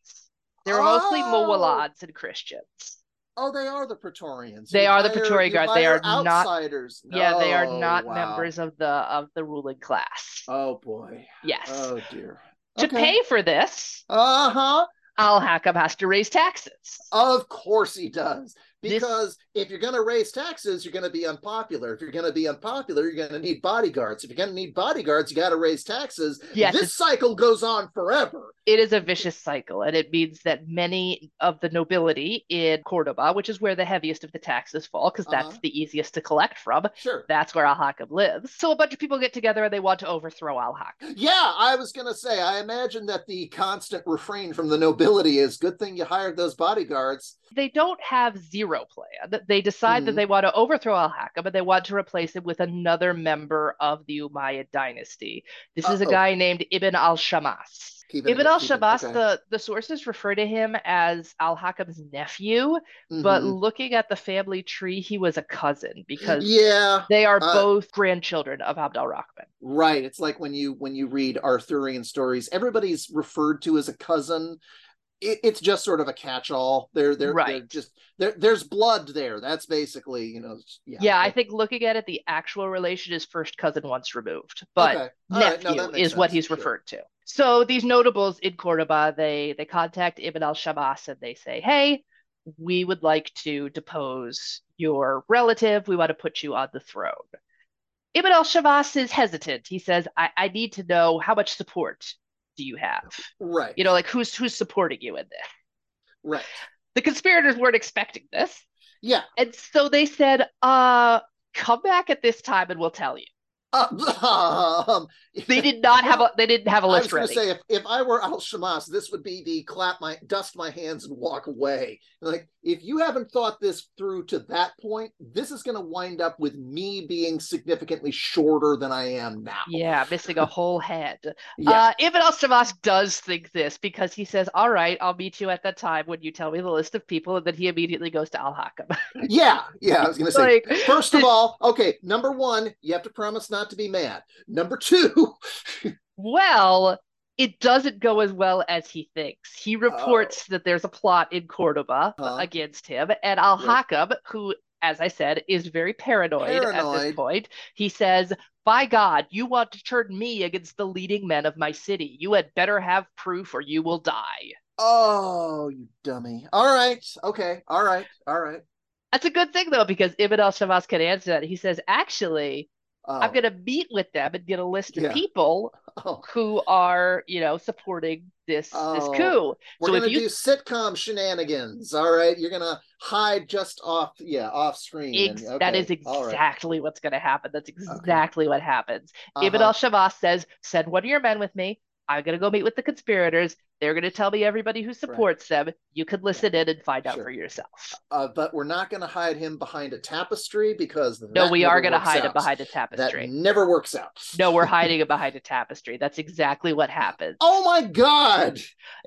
A: They were oh. mostly Muwallads and Christians.
B: Oh, they are the Praetorians.
A: They you are the Praetorian Guard. They are outsiders. not. No, yeah, they are not wow. members of the of the ruling class.
B: Oh boy.
A: Yes.
B: Oh dear.
A: To okay. pay for this,
B: uh huh.
A: Al Hakam has to raise taxes.
B: Of course he does because this... if you're going to raise taxes you're going to be unpopular. If you're going to be unpopular you're going to need bodyguards. If you're going to need bodyguards you got to raise taxes. Yes, this cycle goes on forever.
A: It is a vicious cycle and it means that many of the nobility in cordoba which is where the heaviest of the taxes fall because that's uh-huh. the easiest to collect from
B: sure.
A: that's where al-hakam lives. So a bunch of people get together and they want to overthrow al-hakam.
B: Yeah i was going to say i imagine that the constant refrain from the nobility is good thing you hired those bodyguards.
A: They don't have zero plan. They decide mm-hmm. that they want to overthrow Al Hakam, but they want to replace him with another member of the Umayyad dynasty. This Uh-oh. is a guy named Ibn al Shamas. Ibn al Shammas, okay. the, the sources refer to him as Al Hakam's nephew, mm-hmm. but looking at the family tree, he was a cousin because
B: yeah,
A: they are uh, both grandchildren of Abdul Rahman.
B: Right. It's like when you when you read Arthurian stories, everybody's referred to as a cousin it, it's just sort of a catch-all. There, there, right. just there. There's blood there. That's basically, you know.
A: Yeah. Yeah, I think looking at it, the actual relation is first cousin once removed, but okay. nephew right. no, is sense. what he's sure. referred to. So these notables in Cordoba, they they contact Ibn al Shammas and they say, "Hey, we would like to depose your relative. We want to put you on the throne." Ibn al Shammas is hesitant. He says, I, I need to know how much support do you have?
B: Right.
A: You know, like who's who's supporting you in this?
B: Right.
A: The conspirators weren't expecting this.
B: Yeah.
A: And so they said, uh, come back at this time and we'll tell you. Um, they did not have a they didn't have a list
B: I
A: was
B: going to say if, if I were Al Shamas, this would be the clap my dust my hands and walk away. Like if you haven't thought this through to that point, this is going to wind up with me being significantly shorter than I am now.
A: Yeah, missing a whole head. yeah. Uh, Ibn Al Shamas does think this because he says, "All right, I'll meet you at that time when you tell me the list of people," and then he immediately goes to Al Hakam.
B: yeah, yeah. I was going to say, like, first of all, okay, number one, you have to promise not to be mad. Number two.
A: well, it doesn't go as well as he thinks. He reports oh. that there's a plot in Cordoba uh-huh. against him, and Al Hakam, who as I said, is very paranoid, at this point. He says, By God, you want to turn me against the leading men of my city. You had better have proof or you will die.
B: Oh, you dummy. All right. Okay. All right. All right.
A: That's a good thing, though, because Ibn al Shammas can answer that. He says, Actually,
B: Oh,
A: I'm going to meet with them and get a list of
B: Yeah.
A: people
B: oh.
A: who are, you know, supporting this this
B: Oh.
A: coup.
B: We're
A: so
B: gonna
A: you
B: do sitcom shenanigans. All right. You're gonna hide just off, yeah, off screen.
A: Ex-
B: and- okay,
A: is
B: all right.
A: exactly what's going to happen. That's exactly what happens. Ibn
B: Uh-huh.
A: al Shammas says, Send one of your men with me. I'm going to go meet with the conspirators. They're going to tell me everybody who supports them. You could listen in and find out
B: Sure.
A: for yourself.
B: Uh, but we're not gonna hide him behind a tapestry because
A: No, we are going to hide him behind a tapestry.
B: That never works out.
A: No, we're hiding him behind a tapestry. That's exactly what happens.
B: Oh my god!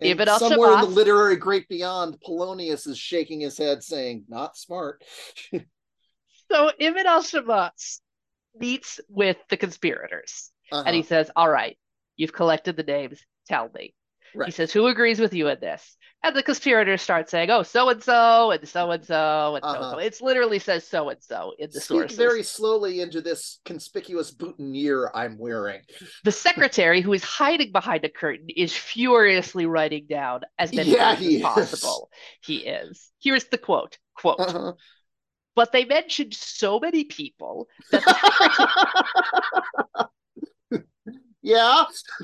B: And somewhere in the literary great beyond, Polonius is shaking his head, saying, "Not smart."
A: So Ibn al Shammas meets with the conspirators
B: Uh-huh.
A: and he says, All right, you've collected the names. Tell me. He says, Who agrees with you in this? And the conspirators start saying, Oh, so and so, and so and so, and so. It literally says so and so in the
B: Speak
A: sources.
B: very slowly into this conspicuous boutonniere I'm wearing.
A: The secretary, who is hiding behind a curtain, is furiously writing down as many
B: Yeah,
A: as possible. He is. Here's the quote quote.
B: Uh-huh.
A: But they mentioned so many people that the secretary
B: yeah.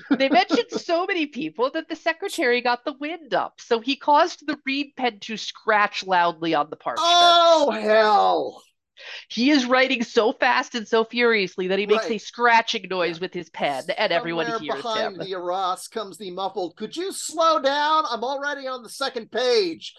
A: They mentioned so many people that the secretary got the wind up, so he caused the reed pen to scratch loudly on the parchment.
B: Oh hell!
A: He is writing so fast and so furiously that he makes a scratching noise with his pen, and everyone
B: Somewhere
A: hears
B: behind
A: him.
B: the arras comes the muffled. Could you slow down? I'm already on the second page.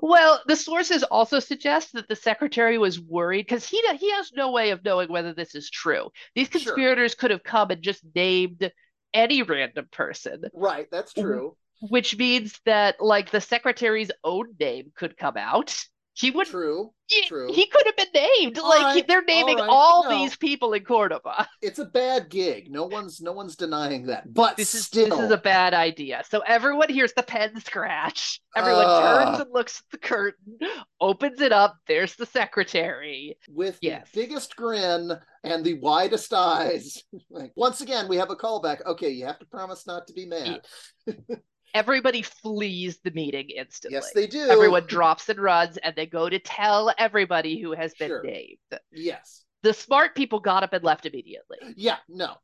A: Well, the sources also suggest that the secretary was worried because he he has no way of knowing whether this is true. These
B: Sure.
A: conspirators could have come and just named any random person,
B: Right, that's true.
A: which means that like the secretary's own name could come out. He would
B: True.
A: he,
B: True.
A: he could have been named.
B: All
A: like
B: right,
A: they're naming
B: all right,
A: all
B: no.
A: these people in Cordoba.
B: It's a bad gig. No one's no one's denying that. But
A: This is
B: still,
A: this is a bad idea. So everyone hears the pen scratch. Everyone
B: Ah.
A: turns and looks at the curtain, opens it up. There's the secretary.
B: with
A: Yes.
B: the biggest grin and the widest eyes. like once again, we have a callback. Okay, you have to promise not to be mad.
A: Everybody flees the meeting instantly.
B: Yes, they do.
A: Everyone drops and runs, and they go to tell everybody who has been
B: Sure.
A: named.
B: Yes.
A: The smart people got up and left immediately.
B: Yeah. No.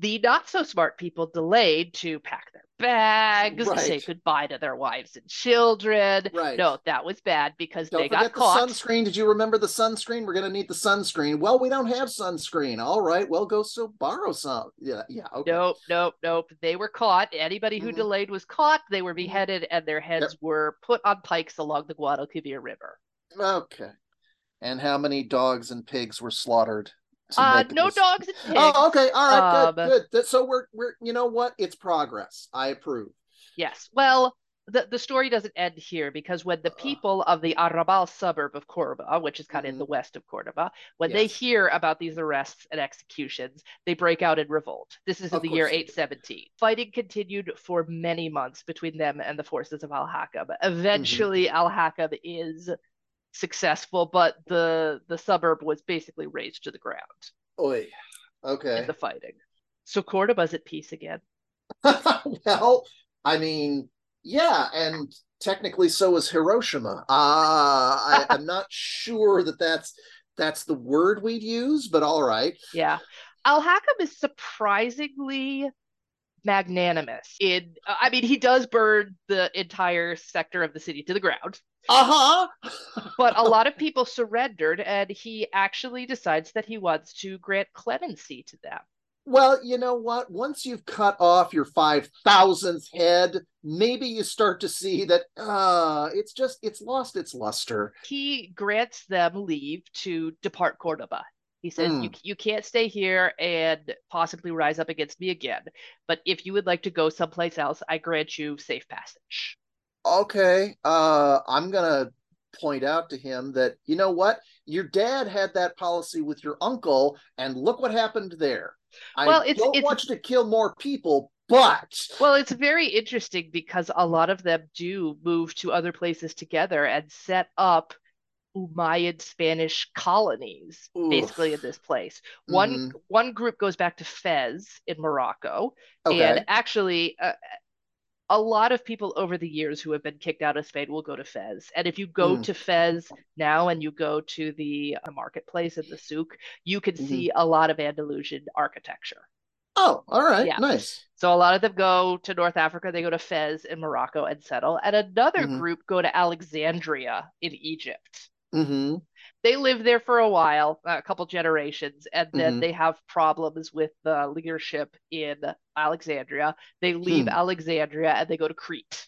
A: The not so smart people delayed to pack their bags,
B: Right.
A: say goodbye to their wives and children.
B: Right.
A: No, that was bad because
B: Don't
A: they got
B: the sunscreen. Did you remember the sunscreen? We're gonna need the sunscreen. Well, we don't have sunscreen. All right. Well, go so borrow some. Yeah. Yeah. Okay.
A: Nope, nope, nope. They were caught. Anybody who
B: Mhm.
A: delayed was caught. They were beheaded and their heads were put on pikes along the Guadalquivir River.
B: Okay. And how many dogs and pigs were slaughtered?
A: Uh, no dogs and pigs.
B: Oh, okay. All right.
A: Um,
B: good. Good. So we're we're you know what? It's progress. I approve.
A: Yes. Well, the, the story doesn't end here because when the people of the Arrabal suburb of Cordoba, which is kind of in
B: Mhm.
A: the west of Cordoba, when they hear about these arrests and executions, they break out in revolt. This is in
B: Of
A: the year
B: course they do.
A: 817. Fighting continued for many months between them and the forces of Al Hakam.
B: Mm-hmm.
A: Eventually, Al Hakam is successful, but the the suburb was basically razed to the ground
B: Oi. Okay.
A: in the fighting. So Cordoba's at peace again.
B: well, I mean, yeah, and technically so is Hiroshima. Uh, I, I'm not sure that that's that's the word we'd use, but all right.
A: Yeah. Al Hakam is surprisingly magnanimous. In I mean, he does burn the entire sector of the city to the ground,
B: Uh huh.
A: but a lot of people surrendered, and he actually decides that he wants to grant clemency to them.
B: Well, you know what? Once you've cut off your five thousandth head, maybe you start to see that uh it's just it's lost its luster.
A: He grants them leave to depart Cordoba. He says,
B: Mm.
A: you, you can't stay here and possibly rise up against me again. But if you would like to go someplace else, I grant you safe passage.
B: Okay, uh, I'm gonna point out to him that you know what, your dad had that policy with your uncle, and look what happened there. I
A: Well, it's-
B: don't
A: it's-
B: want you to kill more people, but
A: Well, it's very interesting because a lot of them do move to other places together and set up Umayyad Spanish colonies,
B: Oof.
A: basically in this place. One
B: Mhm.
A: one group goes back to Fez in Morocco,
B: Okay.
A: and actually, uh, a lot of people over the years who have been kicked out of Spain will go to Fez. And if you go
B: Mm.
A: to Fez now and you go to the uh, marketplace in the souk, you can
B: Mhm.
A: see a lot of Andalusian architecture.
B: Oh, all right.
A: Yeah.
B: Nice.
A: So a lot of them go to North Africa, they go to Fez in Morocco and settle. And another
B: Mhm.
A: group go to Alexandria in Egypt.
B: hmm
A: They live there for a while, a couple generations, and then
B: Mhm.
A: they have problems with the leadership in Alexandria. They leave
B: Hmm.
A: Alexandria and they go to Crete.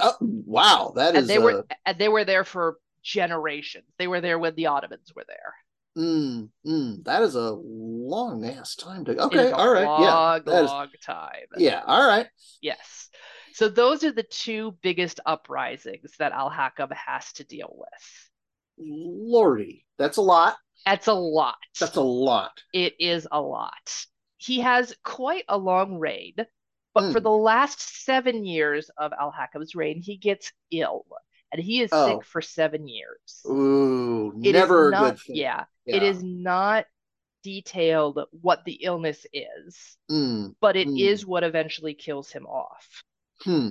B: Oh, wow. That
A: And
B: is
A: they
B: a
A: were and they were there for generations. They were there when the Ottomans were there.
B: mm, mm, that is a long ass time to okay. All right.
A: long,
B: yeah. That is
A: long time.
B: yeah. All right.
A: Yes. So those are the two biggest uprisings that Al Hakam has to deal with.
B: Lordy, that's a lot.
A: That's a lot.
B: That's a lot.
A: It is a lot. He has quite a long reign, but for
B: Mm.
A: the last seven years of Al Hakam's reign, he gets ill and he is
B: Oh.
A: sick for seven years.
B: Ooh,
A: It
B: never a
A: not,
B: good thing.
A: yeah,
B: Yeah.
A: it is not detailed what the illness is,
B: Mm,
A: but it
B: Mm.
A: is what eventually kills him off.
B: hmm.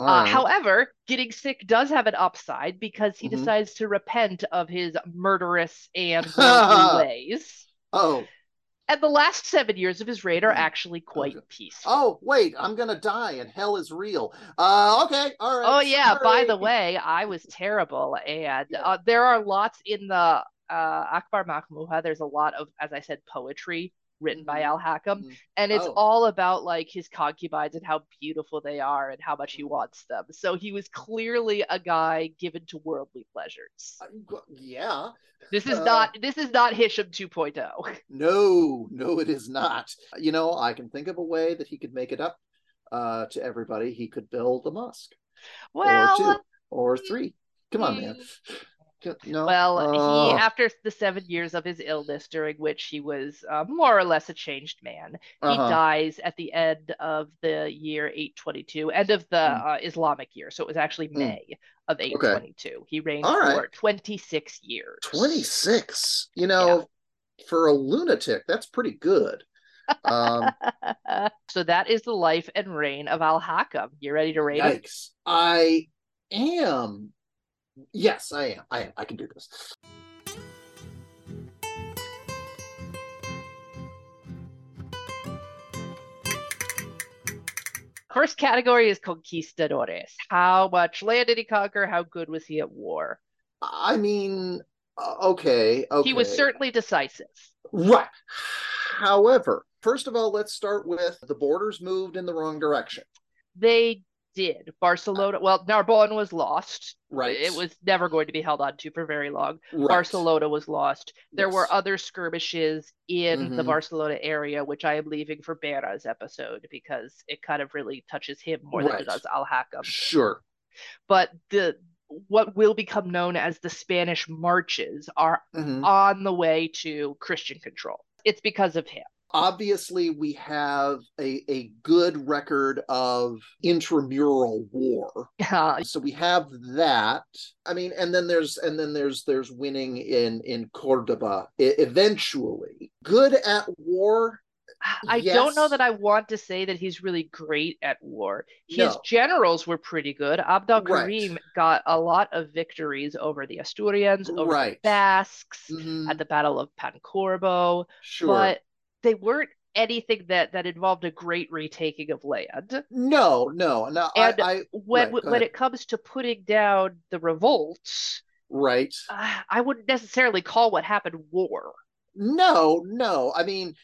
B: All
A: Uh, however, getting sick does have an upside because he
B: Mhm.
A: decides to repent of his murderous and ways.
B: oh,
A: And the last seven years of his reign are
B: Mhm.
A: actually quite
B: Okay.
A: peaceful.
B: oh, wait, I'm gonna die and hell is real. Uh, okay, all right.
A: Oh yeah, by the way, I was terrible, and
B: Yeah.
A: uh, there are lots in the uh, Akhbar Majmua. There's a lot of, as I said, poetry written by
B: Mhm.
A: Al Hakam,
B: Mhm.
A: and it's
B: Oh.
A: all about like his concubines and how beautiful they are and how much he wants them. So he was clearly a guy given to worldly pleasures.
B: Uh, Yeah.
A: This is
B: Uh,
A: not this is not Hisham oh. 2.0.
B: No, no, it is not. You know, I can think of a way that he could make it up uh, to everybody. He could build a mosque or two or three. Come on, man. No.
A: Well, he
B: Uh,
A: after the seven years of his illness, during which he was uh, more or less a changed man, he
B: uh-huh.
A: dies at the end of the year 822, end of the
B: Mm.
A: uh, Islamic year. So it was actually
B: Mm.
A: May of 822. He reigned
B: right.
A: for 26 years.
B: 26. You know, for a lunatic, that's pretty good. Um,
A: so that is the life and reign of Al Hakam. You ready to rate him?
B: yikes. I am. Yes, I am. I am. I can do this.
A: First category is conquistadores. How much land did he conquer? How good was he at war?
B: I mean, uh, okay, okay.
A: He was certainly decisive.
B: Right. However, first of all, let's start with the borders moved in the wrong direction.
A: They did. Barcelona, well, Narbonne was lost.
B: Right.
A: It was never going to be held on to for very long.
B: Right.
A: Barcelona was lost. There were other skirmishes in the
B: Mhm.
A: Barcelona area, which I am leaving for Bera's episode because it kind of really touches him more than it does Al Hakam.
B: Sure.
A: But the what will become known as the Spanish marches are
B: Mhm.
A: on the way to Christian control. It's because of him.
B: Obviously, we have a, a good record of intramural war.
A: Uh,
B: So we have that. I mean, and then there's and then there's there's winning in in Cordoba e- eventually. Good at war.
A: I don't know that I want to say that he's really great at war. His
B: No.
A: generals were pretty good. Abd al
B: Right.
A: Karim got a lot of victories over the Asturians, over
B: Right.
A: the Basques,
B: Mhm.
A: at the Battle of Pancorbo,
B: Sure.
A: but they weren't anything that that involved a great retaking of land.
B: no, no, no.
A: And
B: I, I
A: When
B: Right,
A: when
B: ahead.
A: it comes to putting down the revolts,
B: right.
A: uh, I wouldn't necessarily call what happened war.
B: No, no. I mean,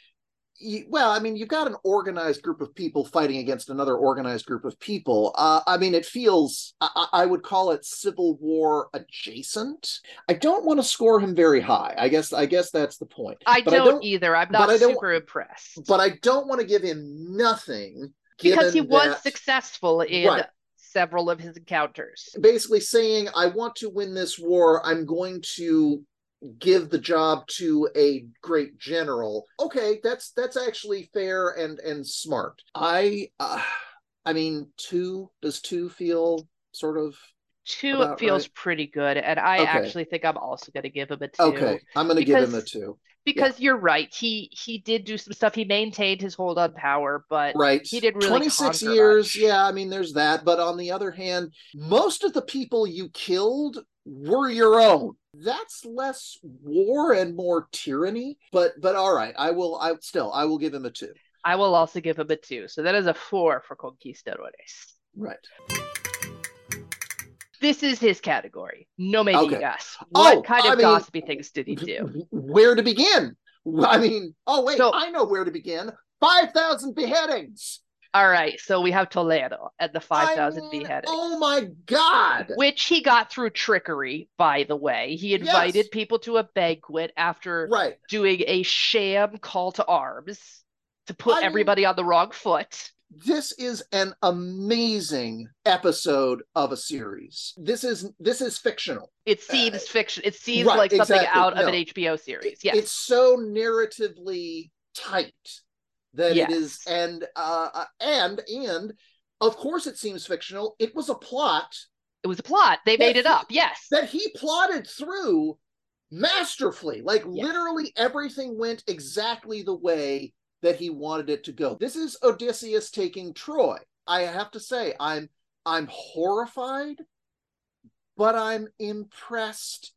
B: you, well, I mean, you've got an organized group of people fighting against another organized group of people. Uh, I mean, it feels, I, I would call it civil war adjacent. I don't want to score him very high. I guess, I guess that's the point.
A: I
B: But
A: don't, either. I'm not
B: I don't-
A: super impressed.
B: But I don't want to give him nothing
A: because he was
B: that-
A: successful in
B: Right.
A: several of his encounters.
B: basically saying, I want to win this war. I'm going to give the job to a great general. Okay, that's that's actually fair and and smart. I uh, I mean, two does two feel sort of
A: Two feels
B: right.
A: pretty good, and I
B: Okay.
A: actually think I'm also going to give him a two
B: Okay, I'm gonna give him a two.
A: because you're right. He he did do some stuff. He maintained his hold on power, but
B: Right.
A: he didn't really
B: 26 years.
A: much.
B: Yeah, I mean, there's that. But on the other hand, most of the people you killed were your own. That's less war and more tyranny. But but all right, I will I still I will give him a two.
A: I will also give him a two. So that is a four for Conquistadores.
B: Right.
A: This is his category. No me
B: Okay.
A: digas. Oh, what
B: Oh,
A: kind
B: I
A: of
B: mean-
A: gossipy things did he do?
B: Where to begin? I mean, oh wait,
A: So-
B: I know where to begin. Five thousand beheadings.
A: All right, so we have Toledo at the
B: I
A: 5,000
B: mean,
A: beheadings.
B: Oh my god.
A: which he got through trickery, by the way. He invited
B: Yes.
A: people to a banquet after
B: Right.
A: doing a sham call to arms to put
B: I mean-
A: everybody on the wrong foot.
B: this is an amazing episode of a series. This is this is fictional.
A: It seems fiction. It seems
B: Uh, right,
A: like something
B: exactly.
A: out of an HBO series. Yes.
B: It's so narratively tight that it is and uh uh, and and of course it seems fictional. It was a plot
A: it was a plot. They made it
B: Yes.
A: up. Yes.
B: that he plotted through masterfully. Like literally everything went exactly the way that he wanted it to go. This is Odysseus taking Troy. I have to say, I'm I'm horrified, but I'm impressed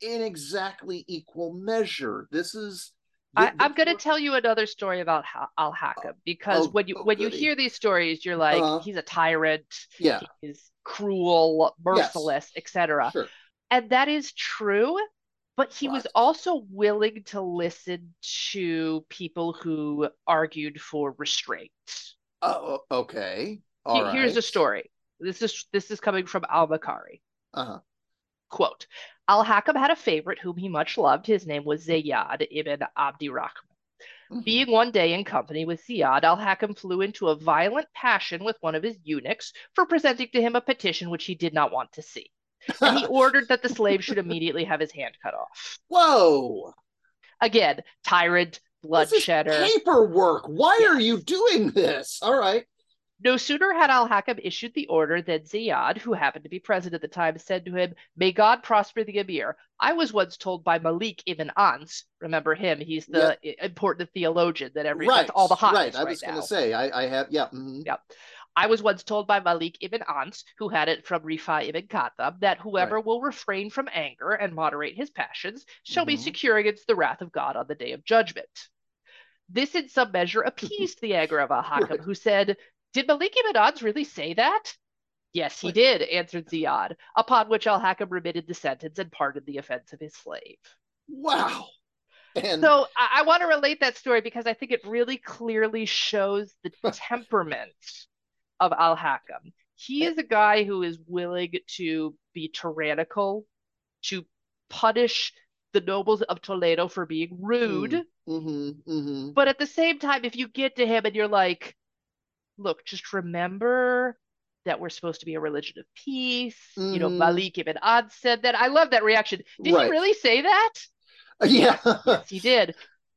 B: in exactly equal measure. This is
A: I, I'm going to tell you another story about ha- Al Hakam because
B: oh,
A: when you
B: oh,
A: when you hear these stories, you're like,
B: Uh-huh.
A: he's a tyrant,
B: yeah,
A: he's cruel, merciless, etc.
B: sure.
A: And that is true, but he was also willing to listen to people who argued for restraint.
B: Oh, okay. All right.
A: Here's a story. This is this is coming from Al-Makari.
B: Uh-huh.
A: Quote, Al-Hakam had a favorite whom he much loved. His name was Ziyad ibn Abdirahman.
B: Mhm.
A: Being one day in company with Ziyad, Al-Hakam flew into a violent passion with one of his eunuchs for presenting to him a petition which he did not want to see. And he ordered that the slave should immediately have his hand cut off.
B: Whoa.
A: Again, tyrant, bloodshedder.
B: paperwork. Why are you doing this? All right.
A: No sooner had Al Hakam issued the order than Ziyad, who happened to be present at the time, said to him, May God prosper the Emir. I was once told by Malik ibn Anas, remember him, he's the i- important theologian that every
B: right.
A: all the hot
B: right. I
A: right
B: was going to say, I, I have, yeah. mhm.
A: Yeah. I was once told by Malik ibn Anas, who had it from Rifa ibn Khattab, that whoever will refrain from anger and moderate his passions shall be
B: Mhm.
A: secure against the wrath of God on the day of judgment. This in some measure appeased the anger of Al-Hakam,
B: Right.
A: who said, Did Maliki ibn really say that? Yes, he did, answered Ziyad, upon which Al-Hakam remitted the sentence and pardoned the offense of his slave.
B: Wow. And
A: So I, I want to relate that story because I think it really clearly shows the temperament of Al Hakam. He is a guy who is willing to be tyrannical, to punish the nobles of Toledo for being rude,
B: hmm hmm
A: but at the same time, if you get to him and you're like, look, just remember that we're supposed to be a religion of peace. You know. Malik ibn Ad said that. I love that reaction. Did
B: Right.
A: he really say that?
B: yeah.
A: Yes, he did.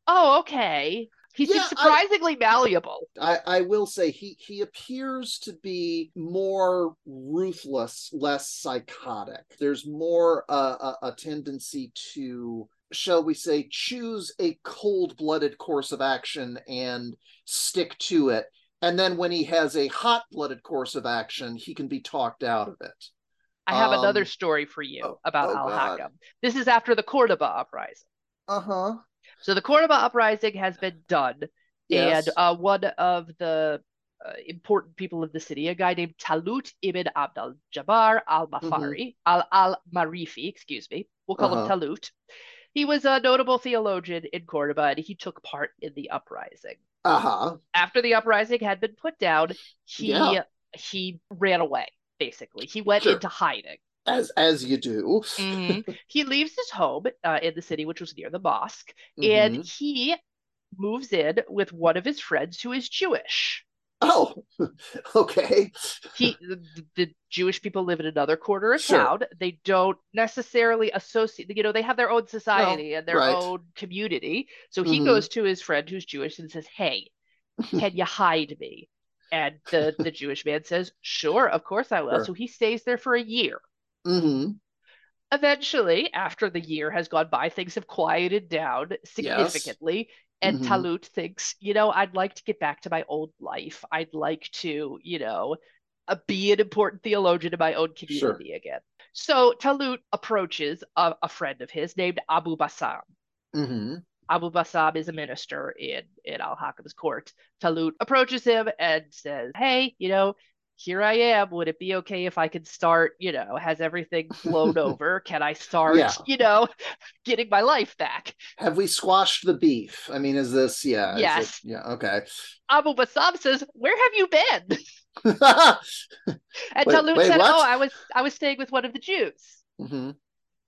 A: Oh, okay. He's
B: Yeah,
A: seems
B: I-
A: surprisingly malleable.
B: I, I will say he he appears to be more ruthless, less psychotic. There's more uh, a, a tendency to, shall we say, choose a cold-blooded course of action and stick to it. And then when he has a hot-blooded course of action, he can be talked out of it.
A: I have another
B: Um,
A: story for you
B: oh-
A: about
B: oh,
A: Al Hakam. This is after the Cordoba uprising.
B: Uh huh.
A: So the Cordoba uprising has been done,
B: Yes.
A: and uh, one of the uh, important people of the city, a guy named Talut ibn Abd al Jabbar al Mafari, al al Marifi, excuse me, we'll call
B: Uh-huh.
A: him Talut. He was a notable theologian in Cordoba, and he took part in the uprising.
B: Uh huh.
A: after the uprising had been put down, he
B: Yeah.
A: he ran away. Basically, he went
B: Sure.
A: into hiding.
B: As as you do.
A: Mhm. he leaves his home uh, in the city, which was near the mosque,
B: Mhm.
A: and he moves in with one of his friends who is Jewish.
B: Oh, okay.
A: He the, the Jewish people live in another quarter of
B: Sure.
A: town. They don't necessarily associate. You know, they have their own society and their
B: right.
A: own community. So he
B: Mhm.
A: goes to his friend who's Jewish and says, "Hey, can you hide me?" And the the Jewish man says, "Sure, of course I will."
B: Sure.
A: So he stays there for a year.
B: Mm-hmm.
A: Eventually, after the year has gone by, things have quieted down significantly. And mm-hmm. Talut thinks, you know, I'd like to get back to my old life. I'd like to, you know, uh, be an important theologian in my own community sure. again. So Talut approaches a, a, friend of his named Abu Bassam.
B: Mm-hmm.
A: Abu Bassam is a minister in, in Al Hakam's court. Talut approaches him and says, Hey, you know, here I am. Would it be okay if I could start, you know, has everything blown over? Can I start, yeah. you know, getting my life back?
B: Have we squashed the beef? I mean, is this, yeah.
A: Yes.
B: It, yeah, okay.
A: Abu Bassam says, Where have you been? and Talut said, what? Oh, I was I was staying with one of the Jews.
B: Mm-hmm.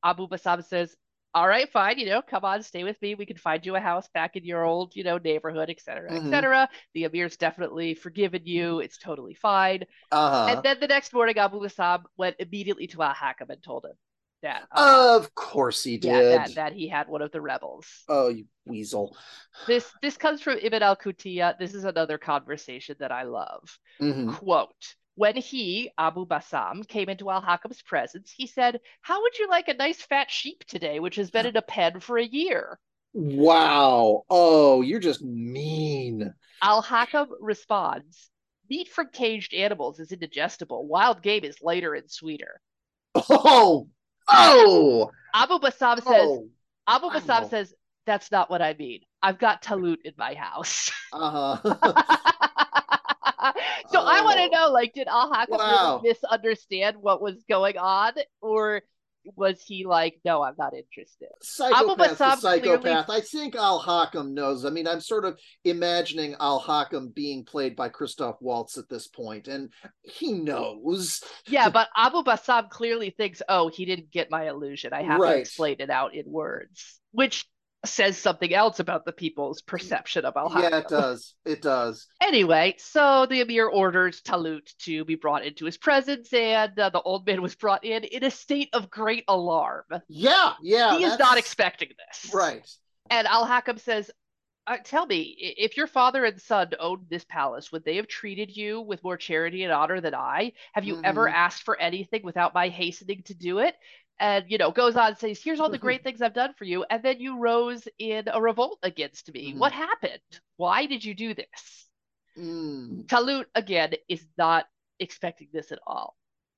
A: Abu Bassam says, all right, fine, you know, come on, stay with me. We can find you a house back in your old, you know, neighborhood, et cetera, mm-hmm. et cetera. The Amir's definitely forgiven you. It's totally fine.
B: Uh-huh.
A: And then the next morning, Abu Bassam went immediately to Al Hakam and told him that.
B: Uh, of course he did.
A: Yeah, that, that, he had one of the rebels.
B: Oh, you weasel.
A: This this comes from Ibn al-Kutiya. This is another conversation that I love.
B: Mm-hmm.
A: Quote, when he, Abu Bassam, came into Al Hakam's presence, he said, How would you like a nice fat sheep today, which has been in a pen for a year?
B: Wow. Oh, you're just mean.
A: Al Hakam responds, Meat from caged animals is indigestible. Wild game is lighter and sweeter.
B: Oh, oh.
A: Abu Bassam says, oh. Abu Bassam says, That's not what I mean. I've got talut in my house.
B: Uh huh.
A: so oh. I want to know, like, did Al Hakam wow. really misunderstand what was going on, or was he like, no, I'm not interested?
B: Psychopath, psychopath. Clearly... I think Al Hakam knows. I mean, I'm sort of imagining Al Hakam being played by Christoph Waltz at this point, and he knows.
A: Yeah, but Abu Bassam clearly thinks, oh, he didn't get my illusion. I have right. to explain it out in words, which says something else about the people's perception of Al
B: Yeah, it does. It does.
A: Anyway, so the Emir orders Talut to be brought into his presence, and uh, the old man was brought in in a state of great alarm.
B: Yeah, yeah.
A: He is not expecting this.
B: Right.
A: And Al Hakam says, uh, Tell me, if your father and son owned this palace, would they have treated you with more charity and honor than I? Have you mm-hmm. ever asked for anything without my hastening to do it? And you know goes on and says here's all the great things i've done for you and then you rose in a revolt against me. Mm-hmm. what happened? Why did you do this?
B: Mm.
A: talut again is not expecting this at all.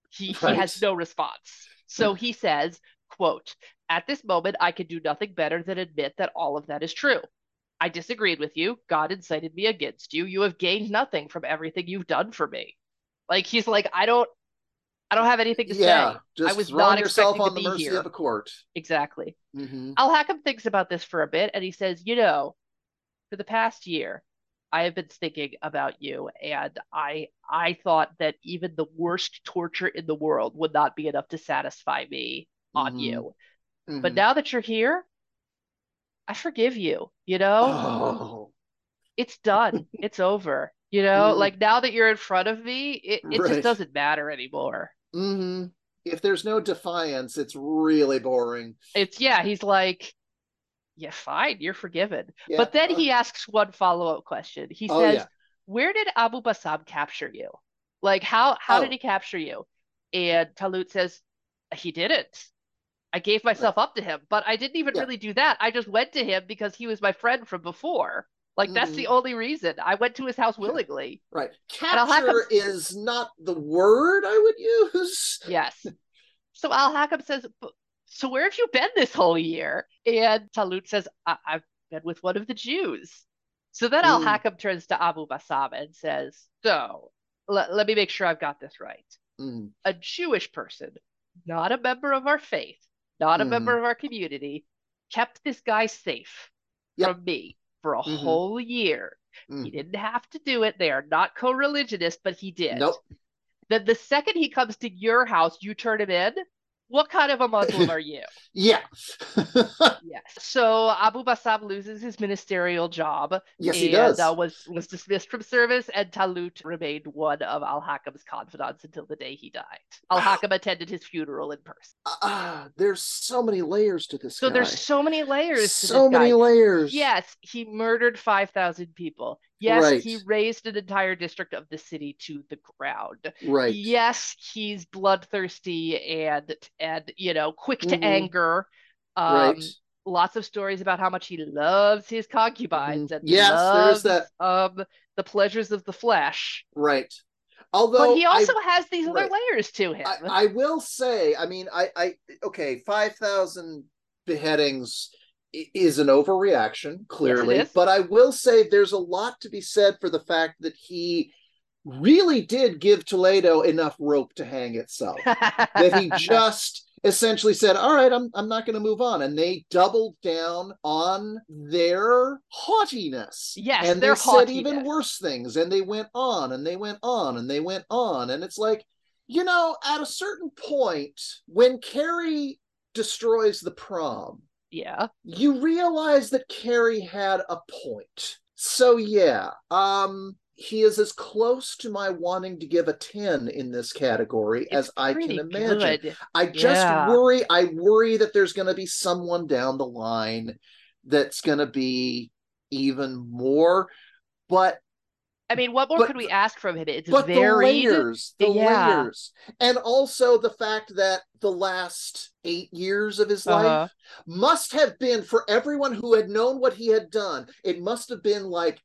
A: He, right. he has no response. So he says quote at this moment i can do nothing better than admit that all of that is true. I disagreed with you. God incited me against you. You have gained nothing from everything you've done for me. Like he's like i don't I don't have anything to yeah, say. Just I was not yourself on the mercy here.
B: of a court.
A: Exactly.
B: Mm-hmm.
A: Al Hakam thinks about this for a bit and he says, you know, for the past year, I have been thinking about you, and I I thought that even the worst torture in the world would not be enough to satisfy me mm-hmm. on you. Mm-hmm. But now that you're here, I forgive you. You know,
B: oh.
A: it's done. it's over. You know, mm. like now that you're in front of me, it, it right. just doesn't matter anymore.
B: Mm-hmm. If there's no defiance, it's really boring.
A: It's yeah, he's like, yeah, fine, you're forgiven. Yeah. But then uh, he asks one follow up question. He oh, says, yeah. "Where did Abu Bassam capture you? Like, how how oh. did he capture you?" And Talut says, "He didn't. I gave myself right. up to him, but I didn't even yeah. really do that. I just went to him because he was my friend from before." Like that's mm. the only reason I went to his house willingly.
B: Right. Capture is not the word I would use.
A: Yes. So Al Hakam says, "So where have you been this whole year?" And Talut says, I- have been with one of the Jews." So then mm. Al Hakam turns to Abu Bassam and says, "So l- let me make sure I've got this right.
B: Mm.
A: A Jewish person, not a member of our faith, not a member mm. of our community, kept this guy safe yep. from me." For a mm-hmm. whole year. Mm. He didn't have to do it. They are not co religionist, but he did.
B: Nope.
A: Then the second he comes to your house, you turn him in. What kind of a Muslim are you?
B: yeah.
A: yes. So Abu Bassam loses his ministerial job.
B: Yes, he does.
A: Uh, was was dismissed from service, and Talut remained one of Al Hakam's confidants until the day he died. Al Hakam attended his funeral in person.
B: Ah, uh, there's so many layers to this.
A: So
B: guy.
A: there's so many layers.
B: so many
A: guy.
B: layers.
A: Yes, he murdered five thousand people. Yes,
B: Right.
A: he razed an entire district of the city to the ground.
B: Right.
A: Yes, he's bloodthirsty and and you know quick to
B: Mhm.
A: anger. Um,
B: right.
A: lots of stories about how much he loves his concubines
B: Mhm.
A: and
B: Yes,
A: loves
B: there's
A: um the pleasures of the flesh.
B: Right. Although
A: But he
B: I-
A: also has these other
B: right.
A: layers to him.
B: I, I will say, I mean, I, I okay, five thousand beheadings i- is an overreaction, clearly,
A: is.
B: but I will say there's a lot to be said for the fact that he really did give Toledo enough rope to hang itself. that he just essentially said, "All right, I'm I'm not going to move on," and they doubled down on their haughtiness.
A: Yes,
B: and
A: their
B: they said even worse things, and they went on and they went on and they went on, and it's like, you know, at a certain point when Carrie destroys the prom,
A: yeah.
B: you realize that Carrie had a point. So yeah, um he is as close to my wanting to give a 10 in this category as I can imagine.
A: good.
B: I just
A: Yeah.
B: worry I worry that there's going to be someone down the line that's going to be even more but
A: I mean, what more
B: But-
A: could we ask from him? It's
B: but the layers the
A: Yeah.
B: layers and also the fact that the last 8 years of his life
A: Uh-huh.
B: must have been for everyone who had known what he had done it must have been like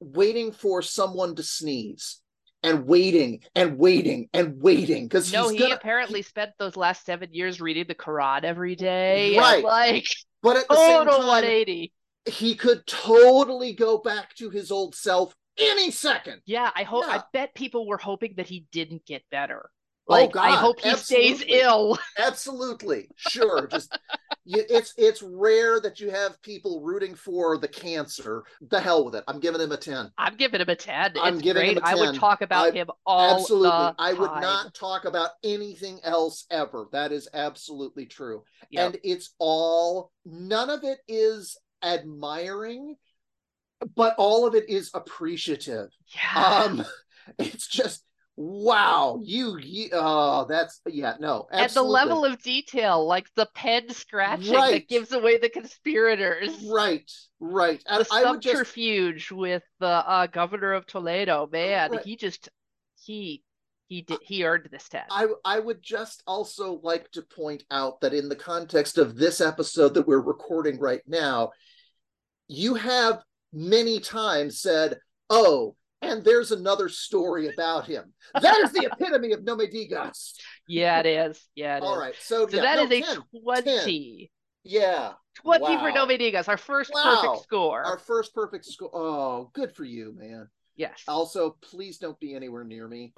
B: waiting for someone to sneeze and waiting and waiting and waiting because
A: No, he
B: gonna
A: apparently spent those last seven years reading the Quran every day.
B: Right.
A: like
B: but at the same time
A: 180.
B: he could totally go back to his old self any second
A: Yeah, I hope. I bet people were hoping that he didn't get better.
B: Oh,
A: Like, I hope he stays ill.
B: absolutely sure just you, it's it's rare that you have people rooting for the cancer the hell with it i'm giving him a 10
A: I'm giving him a 10.
B: I'm
A: it's
B: giving him
A: great.
B: a
A: I would talk about
B: I-
A: him all
B: absolutely i would
A: time.
B: not talk about anything else ever that is absolutely true
A: Yep.
B: and it's all none of it is admiring but all of it is appreciative
A: yeah.
B: um it's just wow you, you oh that's yeah no
A: and the level of detail, like the pen scratching
B: Right.
A: that gives away the conspirators.
B: right right
A: The
B: i would just
A: subterfuge with the uh, governor of Toledo, man,
B: Right.
A: he just he he did he earned this test.
B: I, I would just also like to point out that in the context of this episode that we're recording right now, you have many times said, Oh, and there's another story about him. That is the epitome of No Me Digas.
A: yeah, it is. Yeah, it is.
B: All right. So,
A: So
B: yeah,
A: that
B: no,
A: is a
B: 10.
A: 20.
B: Yeah.
A: 20
B: Wow.
A: for No Me Digas, our first
B: Wow.
A: perfect score.
B: Our first perfect score. Oh, good for you, man.
A: yes.
B: Also, please don't be anywhere near me.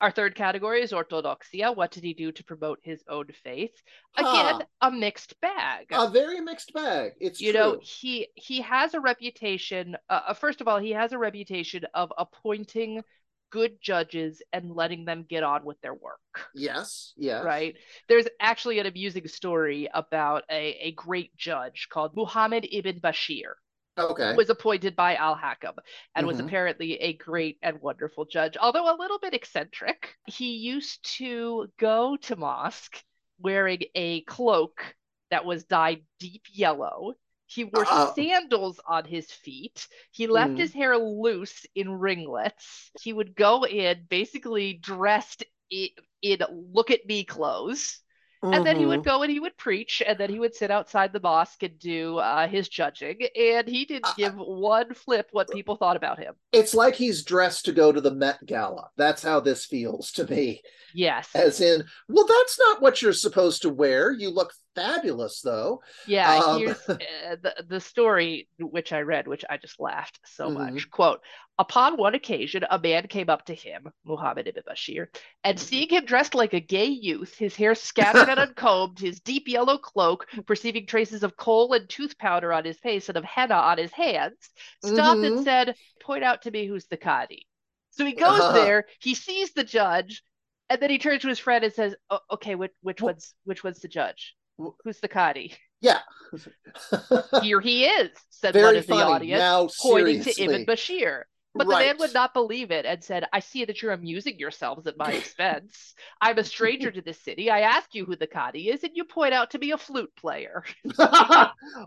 A: Our third category is orthodoxia. What did he do to promote his own faith? Again, a mixed bag.
B: A very mixed bag. It's
A: you
B: true.
A: know he he has a reputation uh, uh, first of all he has a reputation of appointing good judges and letting them get on with their work
B: yes. Yes.
A: right there's actually an amusing story about a, a great judge called muhammad ibn bashir
B: Okay.
A: was appointed by al-hakam and was
B: Mhm.
A: apparently a great and wonderful judge although a little bit eccentric he used to go to mosque wearing a cloak that was dyed deep yellow he wore
B: Uh-oh.
A: sandals on his feet he left
B: Mhm.
A: his hair loose in ringlets he would go in basically dressed in, in look at me clothes and then he would
B: Mhm.
A: go and he would preach, and then he would sit outside the mosque and do uh, his judging. And he didn't
B: Uh,
A: give one flip what people thought about him.
B: It's like he's dressed to go to the Met Gala. That's how this feels to me.
A: Yes.
B: As in, well, that's not what you're supposed to wear. You look fabulous, though.
A: Yeah,
B: Um,
A: here's uh, the the story which I read, which I just laughed so
B: Mhm.
A: much. Quote: Upon one occasion, a man came up to him, Muhammad ibn Bashir, and
B: Mhm.
A: seeing him dressed like a gay youth, his hair scattered and uncombed, his deep yellow cloak, perceiving traces of coal and tooth powder on his face and of henna on his hands, stopped and
B: Mhm.
A: said, "Point out to me who's the Qadi." So he goes
B: Uh-huh.
A: there, he sees the judge, and then he turns to his friend and says, oh, "Okay, which which one's which one's the judge?
B: Wh-
A: Who's the Cadi?
B: Yeah.
A: Here he is, said
B: Very
A: one of the audience,
B: now,
A: pointing
B: seriously.
A: to Ibn Bashir. But the man would not believe it and said, I see that you're amusing yourselves at my expense. I'm a stranger to this city. I ask you who the Cadi is, and you point out to be a flute player.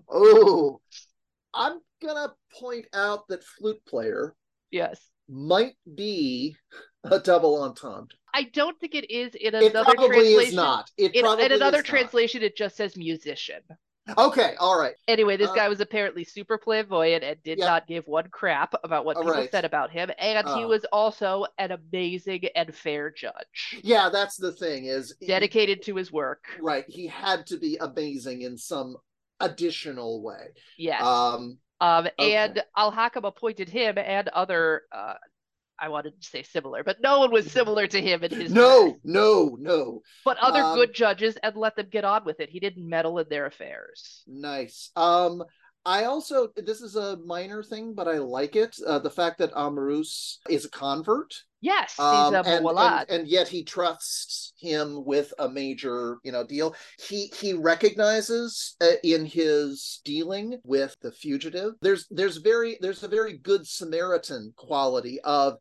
B: oh, I'm gonna point out that flute player
A: Yes.
B: might be a double entendre.
A: I don't think it is in another translation.
B: It probably
A: translation.
B: is not. It
A: In,
B: probably
A: in another
B: is not.
A: translation, it just says musician.
B: Okay, all right.
A: Anyway, this
B: Uh,
A: guy was apparently super flamboyant and did
B: Yeah.
A: not give one crap about what people
B: right.
A: said about him. And he
B: Oh.
A: was also an amazing and fair judge,
B: Yeah, that's the thing is
A: dedicated to his work.
B: right. He had to be amazing in some additional way.
A: Yes.
B: Um,
A: Um,
B: Okay.
A: and Al Hakam appointed him and other, uh, I wanted to say similar, but no one was similar to him in his
B: no,
A: work,
B: no, no.
A: but other
B: um,
A: good judges and let them get on with it. He didn't meddle in their affairs.
B: Nice. Um, I also this is a minor thing, but I like it. Uh, the fact that Amrus is a convert,
A: Yes,
B: um,
A: he's a
B: and, and and yet he trusts him with a major, you know, deal. He he recognizes uh, in his dealing with the fugitive. There's there's very there's a very good Samaritan quality of.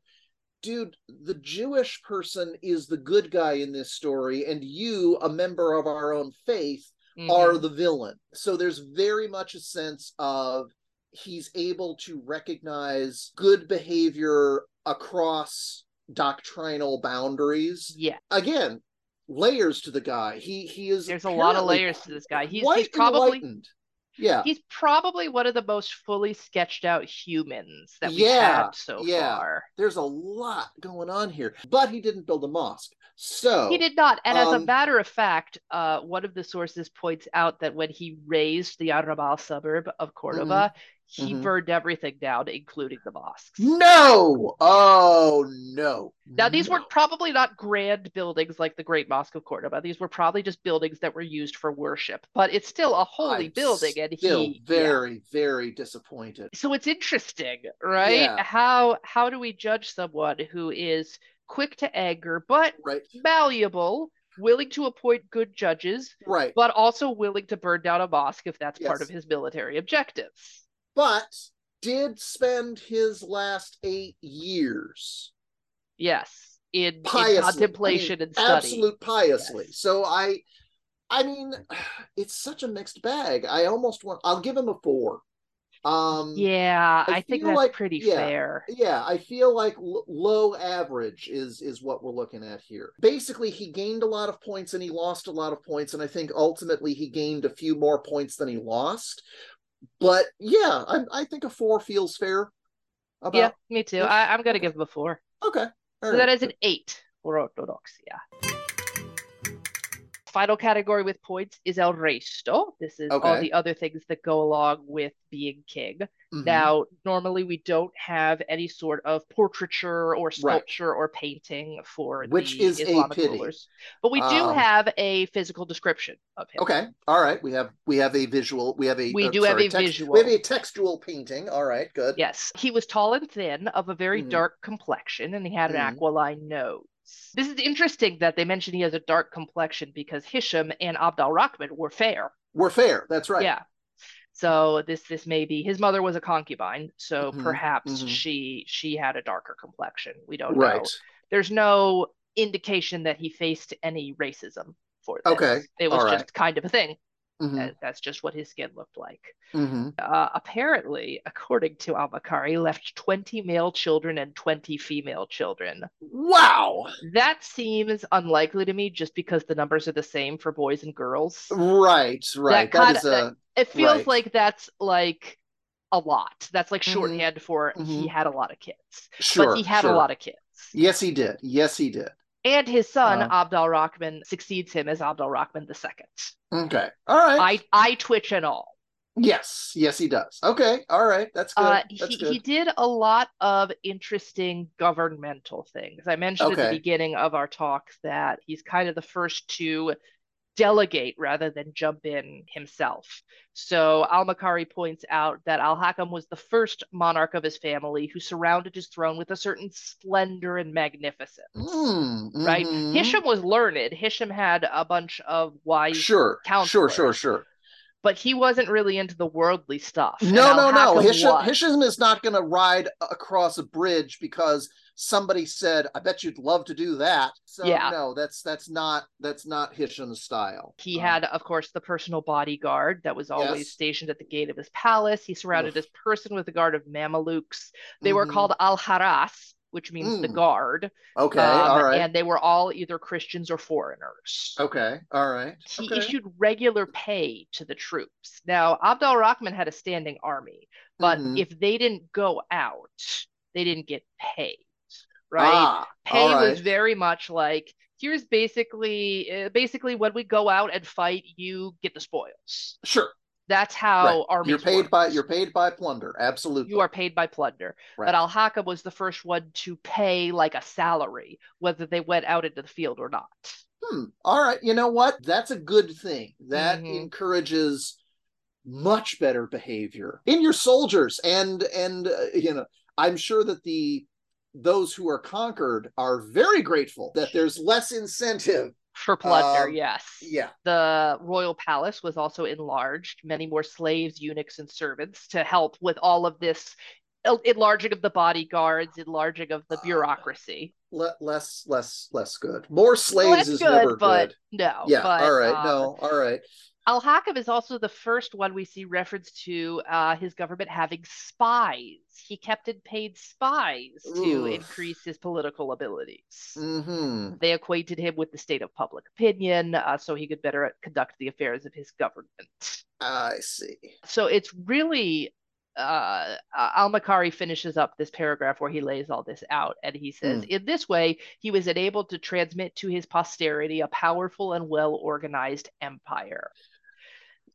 B: Dude, the Jewish person is the good guy in this story, and you, a member of our own faith, are
A: Mhm.
B: the villain. So there's very much a sense of he's able to recognize good behavior across doctrinal boundaries.
A: yeah.
B: Again, layers to the guy. He he is
A: There's a lot of layers to this guy. He's he's probably
B: enlightened. Yeah.
A: he's probably one of the most fully sketched out humans that we've
B: Yeah,
A: had so
B: yeah.
A: far.
B: There's a lot going on here. But he didn't build a mosque. So
A: He did not. And as a
B: um,
A: matter of fact, uh, one of the sources points out that when he razed the Arrabal suburb of Cordoba, he
B: mhm.
A: burned everything down, including the mosques.
B: No. Oh no.
A: Now, these
B: No.
A: were probably not grand buildings like the Great Mosque of Cordoba. These were probably just buildings that were used for worship, but it's still a holy
B: I'm
A: building. And he, yeah.
B: very, very disappointed.
A: so it's interesting, right?
B: Yeah.
A: How how do we judge someone who is quick to anger but
B: Right.
A: malleable, willing to appoint good judges,
B: Right.
A: but also willing to burn down a mosque if that's part of his military objectives?
B: But did spend his last eight years
A: Yes, in, in contemplation
B: I mean,
A: and study.
B: Absolute piously.
A: Yes.
B: So I I mean it's such a mixed bag. I almost want I'll give him a four. Um
A: Yeah,
B: I
A: I, think
B: feel
A: that's
B: like-
A: pretty
B: yeah.
A: fair.
B: yeah i feel like l- low average is is what we're looking at here basically he gained a lot of points and he lost a lot of points and i think ultimately he gained a few more points than he lost but yeah i, I think a four feels fair about
A: Yeah, me too. I, I'm gonna give him a four.
B: okay
A: So
B: All
A: that
B: right.
A: is an eight for Orthodoxia. Final category with points is El Resto. This is all the other things that go along with being king.
B: Mhm.
A: Now, normally we don't have any sort of portraiture or sculpture or painting for
B: Which is a
A: Islamic
B: pity.
A: rulers, but we do
B: Um,
A: have a physical description of him.
B: okay all right we have we have a visual we have a
A: We
B: uh,
A: do have a
B: text-
A: visual.
B: we have a textual painting all right good
A: Yes, he was tall and thin, of a very
B: Mhm.
A: dark complexion, and he had an
B: Mhm.
A: aquiline nose. This is interesting that they mention he has a dark complexion because Hisham and Abd al Rahman were fair.
B: we're fair that's right
A: Yeah. So this this may be his mother was a concubine, so
B: Mhm,
A: perhaps
B: mhm.
A: she she had a darker complexion. We don't
B: right
A: know. There's no indication that he faced any racism for this.
B: Okay,
A: It was
B: all right.
A: just kind of a thing.
B: Mhm,
A: That- That's just what his skin looked like
B: mhm.
A: uh, apparently, according to Al-Makari, left 20 male children and 20 female children.
B: wow
A: That seems unlikely to me just because the numbers are the same for boys and girls.
B: right right that
A: kinda-
B: is a
A: It feels
B: Right.
A: like that's like a lot. That's like
B: Mhm.
A: shorthand for he
B: Mhm.
A: had a lot of kids.
B: sure
A: but he had
B: sure.
A: a lot of kids.
B: Yes, he did. Yes, he did.
A: And his son,
B: Uh,
A: Abd al-Rahman, succeeds him as Abd al-Rahman II.
B: Okay. All right.
A: I, I twitch and all.
B: yes. Yes, he does. Okay. All right. That's good.
A: Uh,
B: That's
A: he,
B: good.
A: he did a lot of interesting governmental things. I mentioned at the beginning of our talk that he's kind of the first to delegate rather than jump in himself. So Al Makari points out that Al Hakam was the first monarch of his family who surrounded his throne with a certain splendor and magnificence.
B: Mm,
A: Right?
B: mhm.
A: Hisham was learned. Hisham had a bunch of wise,
B: Sure. Sure.
A: counselors.
B: Sure. Sure.
A: but he wasn't really into the worldly stuff.
B: No, no, no. Hisham. Hisham is not going to ride across a bridge because somebody said, "I bet you'd love to do that." So
A: Yeah.
B: no, that's that's not that's not Hisham's style.
A: He
B: Um,
A: had, of course, the personal bodyguard that was always
B: Yes.
A: stationed at the gate of his palace. He surrounded
B: Oof.
A: his person with a guard of Mamelukes. They were
B: mhm.
A: called al haras, which means the
B: Mm.
A: guard.
B: Okay,
A: Um,
B: all right.
A: And they were all either Christians or foreigners.
B: Okay, all right.
A: He
B: okay.
A: issued regular pay to the troops. Now, Abd al Rahman had a standing army, but
B: Mhm.
A: if they didn't go out, they didn't get paid, right?
B: Ah,
A: pay
B: all
A: was very much like here's basically uh, basically when we go out and fight, you get the spoils.
B: Sure.
A: That's how
B: right.
A: armies
B: You're paid
A: worked.
B: by you're paid by plunder. Absolutely.
A: You are paid by plunder.
B: Right.
A: But Al Hakam was the first one to pay like a salary, whether they went out into the field or not.
B: Hmm. All right. You know what? That's a good thing. That
A: Mhm.
B: encourages much better behavior in your soldiers, and and uh, you know, I'm sure that the those who are conquered are very grateful that there's less incentive.
A: For plunder,
B: Um,
A: yes.
B: Yeah.
A: The royal palace was also enlarged, many more slaves, eunuchs, and servants to help with all of this enlarging of the bodyguards, enlarging of the
B: Ah.
A: bureaucracy.
B: Le- less less less good. More slaves
A: that's
B: is
A: good,
B: never
A: but
B: good.
A: no.
B: Yeah.
A: but,
B: all right.
A: um,
B: no. All right.
A: Al Hakam is also the first one we see reference to uh, his government having spies. He kept and paid spies to increase his political abilities.
B: Hmm.
A: They acquainted him with the state of public opinion uh, so he could better conduct the affairs of his government.
B: I see.
A: So it's really uh, Al Maqqari finishes up this paragraph where he lays all this out, and he says,
B: Mm.
A: In this way, he was enabled to transmit to his posterity a powerful and well organized empire.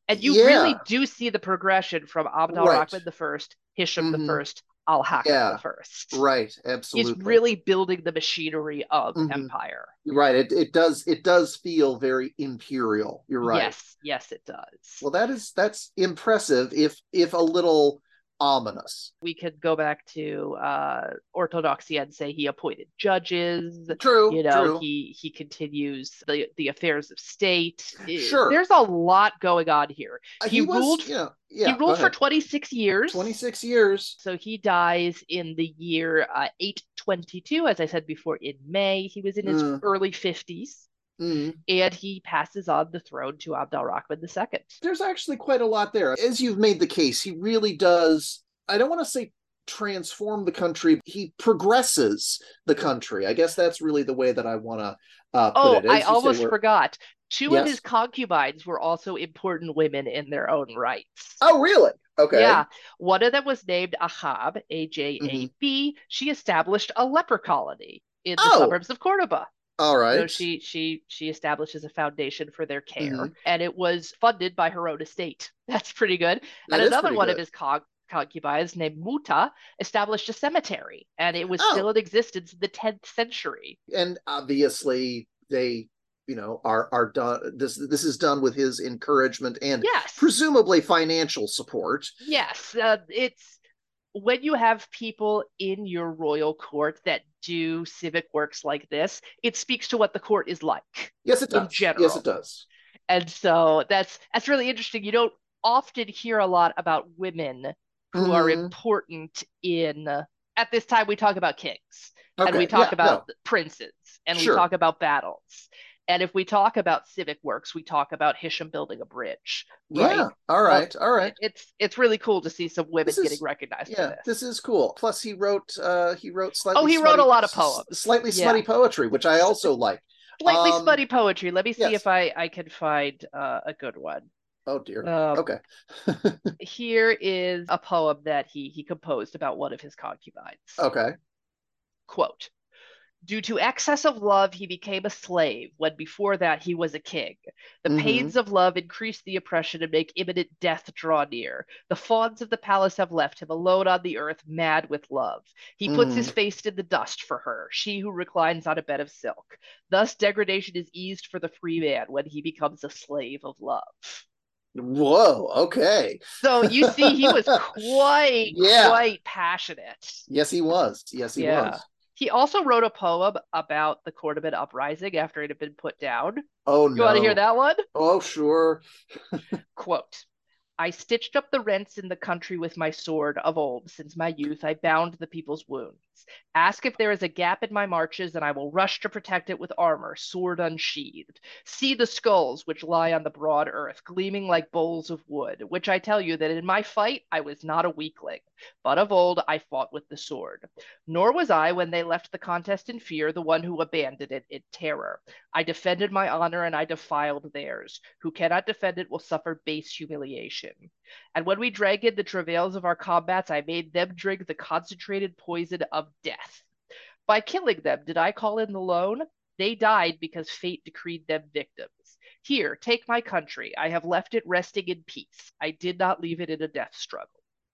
A: And you really do see the progression from Abd al
B: Right.
A: Rahman the First, Hisham the
B: Mhm.
A: First, Al Hakam
B: Yeah.
A: the First.
B: Right. Absolutely.
A: He's really building the machinery of
B: Mhm.
A: empire.
B: right. It it does it does feel very imperial. You're right.
A: Yes, yes, it does.
B: Well, that is that's impressive. If if a little ominous.
A: we could go back to uh, orthodoxy and say he appointed judges.
B: True.
A: You know,
B: true.
A: he he continues the the affairs of state.
B: Sure.
A: there's a lot going on here.
B: Uh,
A: he
B: was,
A: ruled-
B: know, yeah.
A: he ruled for 26 years.
B: 26 years.
A: So he dies in the year uh, 822, as I said before, in May. He was in his
B: Mm.
A: early 50s,
B: Mm.
A: and he passes on the throne to Abd al-Rahman II.
B: There's actually quite a lot there. As you've made the case, he really does. I don't want to say transform the country. He progresses the country. I guess that's really the way that I want to uh, put
A: Oh,
B: it. As
A: I
B: you say,
A: almost forgot. Two
B: Yes?
A: of his concubines were also important women in their own rights.
B: Oh, really? Okay.
A: Yeah. One of them was named Ajab, A J A B. She established a leper colony in the
B: Oh.
A: suburbs of Cordoba.
B: All right.
A: So she she she establishes a foundation for their care,
B: Mhm.
A: and it was funded by her own estate. That's pretty good.
B: That
A: and another one of
B: good.
A: his con- concubines named Muta established a cemetery, and it was
B: Oh.
A: still in existence in the 10th century.
B: and obviously they you know are are done this this is done with his encouragement and
A: Yes.
B: presumably financial support
A: Yes, uh, it's when you have people in your royal court that do civic works like this, it speaks to what the court is like.
B: yes it
A: In
B: does
A: general.
B: yes it does
A: And so that's that's really interesting. You don't often hear a lot about women who are
B: Mhm.
A: important in at this time we talk about kings and we talk
B: yeah,
A: about princes and
B: Sure.
A: we talk about battles. And if we talk about civic works, we talk about Hisham building a bridge. right?
B: yeah all right all right
A: It's it's really cool to see some women
B: is-
A: getting recognized for
B: yeah
A: this.
B: this is cool plus he wrote uh he wrote slightly
A: Oh, he wrote a lot of poems.
B: slightly
A: Yeah.
B: smutty poetry which i also like
A: Slightly
B: Um,
A: smutty poetry. Let me see
B: yes.
A: if I I can find uh, a good one.
B: oh dear
A: Um,
B: okay
A: Here is a poem that he he composed about one of his concubines.
B: okay
A: Quote. Due to excess of love, he became a slave when before that he was a king. The
B: Mhm.
A: pains of love increase the oppression and make imminent death draw near. The fawns of the palace have left him alone on the earth, mad with love. He puts his face in the dust for her, she who reclines on a bed of silk. Thus, degradation is eased for the free man when he becomes a slave of love.
B: whoa okay
A: So you see, he was quite,
B: Yeah.
A: quite passionate.
B: yes he was yes he
A: Yeah.
B: was
A: He also wrote a poem about the Cordoban uprising after it had been put down.
B: oh
A: You
B: no
A: want to hear that one?
B: oh sure
A: Quote I stitched up the rents in the country with my sword of old. Since my youth, I bound the people's wounds. Ask if there is a gap in my marches, and I will rush to protect it with armor, sword unsheathed. See the skulls which lie on the broad earth, gleaming like bowls of wood, which I tell you that in my fight I was not a weakling, but of old I fought with the sword. Nor was I, when they left the contest in fear, the one who abandoned it in terror. I defended my honor, and I defiled theirs. Who cannot defend it will suffer base humiliation. And when we drank in the travails of our combats, I made them drink the concentrated poison of death. By killing them, did I call in the loan? They died because fate decreed them victims. Here, take my country. I have left it resting in peace. I did not leave it in a death struggle.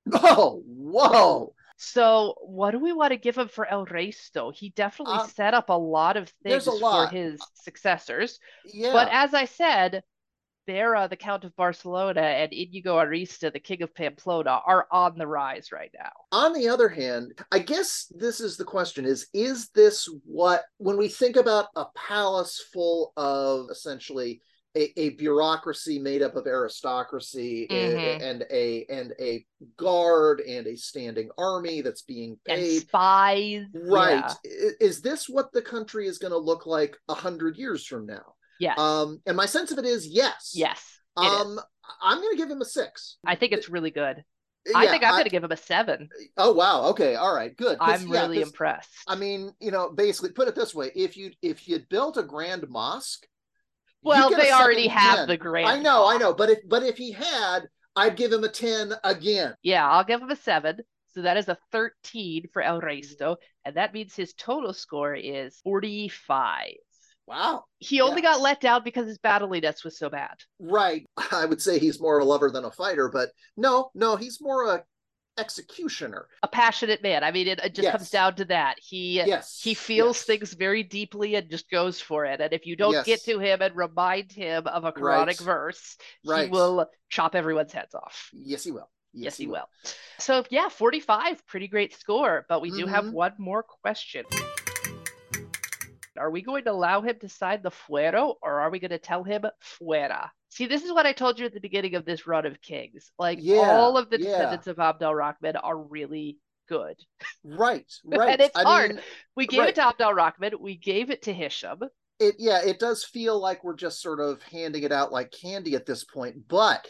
B: Oh, whoa.
A: So, what do we want to give him for El Resto? He definitely
B: Uh,
A: set up a lot of things
B: lot.
A: for his successors.
B: Yeah.
A: But as I said, Bera, the Count of Barcelona, and Inigo Arista, the King of Pamplona, are on the rise right now.
B: on the other hand, I guess this is the question is is this what when we think about a palace full of essentially a, a bureaucracy made up of aristocracy a-
A: Mhm.
B: and a and a guard and a standing army that's being
A: And
B: paid
A: spies.
B: right
A: Yeah.
B: Is this what the country is going to look like a hundred years from now
A: Yes.
B: um and my sense of it is yes
A: yes. it is.
B: um i'm going to give him a six
A: I think it's really good. I think I'm going to give him a seven.
B: oh wow okay all right, good.
A: I'm
B: yeah,
A: really impressed.
B: I mean, you know, basically put it this way: if you if you built a grand mosque,
A: well, they already
B: second
A: have the grand.
B: I know, I know, but if but if he had, I'd give him a ten again.
A: Yeah, I'll give him a seven. So that is a 13 for El Resto. And that means his total score is 45.
B: Wow,
A: He only
B: Yes.
A: got let down because his battliness was so bad.
B: right? I would say he's more of a lover than a fighter, but no, no, he's more a executioner.
A: A passionate man. I mean, it, it just comes down to that. He
B: Yes,
A: he feels
B: yes.
A: things very deeply and just goes for it. And if you don't get to him and remind him of a Quranic
B: Right.
A: verse, he will chop everyone's heads off.
B: Yes, he will.
A: Yes, he will. So yeah, 45, pretty great score. But we do have
B: Mhm.
A: one more question. Are we going to allow him to sign the fuero or are we going to tell him fuera? See, this is what I told you at the beginning of this run of kings. Like
B: Yeah,
A: all of the
B: yeah.
A: descendants of Abdel Rahman are really good.
B: Right, right.
A: And it's
B: I
A: hard.
B: mean,
A: We gave
B: Right.
A: it to Abdel Rahman, we gave it to Hisham.
B: it yeah it does feel like we're just sort of handing it out like candy at this point but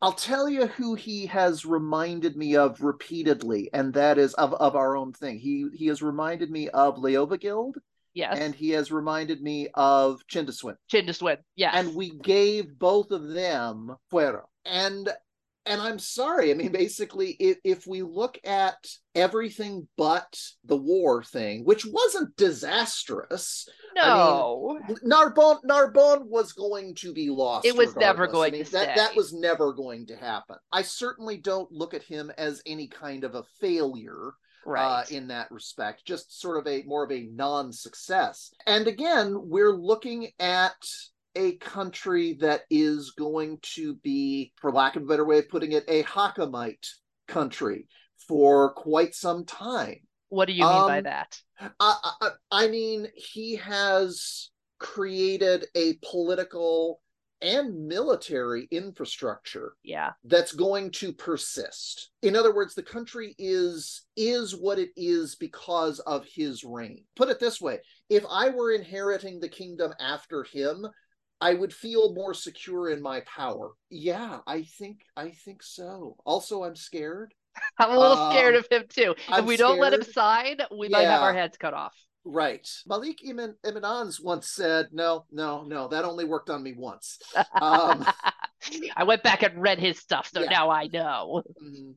B: i'll tell you who he has reminded me of repeatedly and that is of, of our own thing he he has reminded me of leovigild
A: Yes.
B: and he has reminded me of chindaswin
A: Chindaswin. Yes.
B: and we gave both of them fuero and and i'm sorry i mean basically if, if we look at everything but the war thing which wasn't disastrous
A: no.
B: Narbonne Narbonne was going to be lost.
A: It was never going
B: I mean,
A: to
B: that that was never going to happen. I certainly don't look at him as any kind of a failure uh,
A: right.
B: in that respect. Just sort of a more of a non-success. And again, we're looking at a country that is going to be, for lack of a better way of putting it, a Hakamite country for quite some time.
A: what do you mean by
B: um,
A: that?
B: I, I, I mean, he has created a political and military infrastructure
A: Yeah.
B: that's going to persist. In other words, the country is is what it is because of his reign. Put it this way, if I were inheriting the kingdom after him, I would feel more secure in my power. Yeah, I think I think so. Also, I'm scared.
A: I'm a little scared
B: Um,
A: of him too. If
B: I'm
A: we don't let him sign, we might have our heads cut off.
B: Right. Malik Iman Imanans once said, no, no, no, that only worked on me once. Um,
A: I went back and read his stuff, so
B: Yeah.
A: now I know.
B: mhm.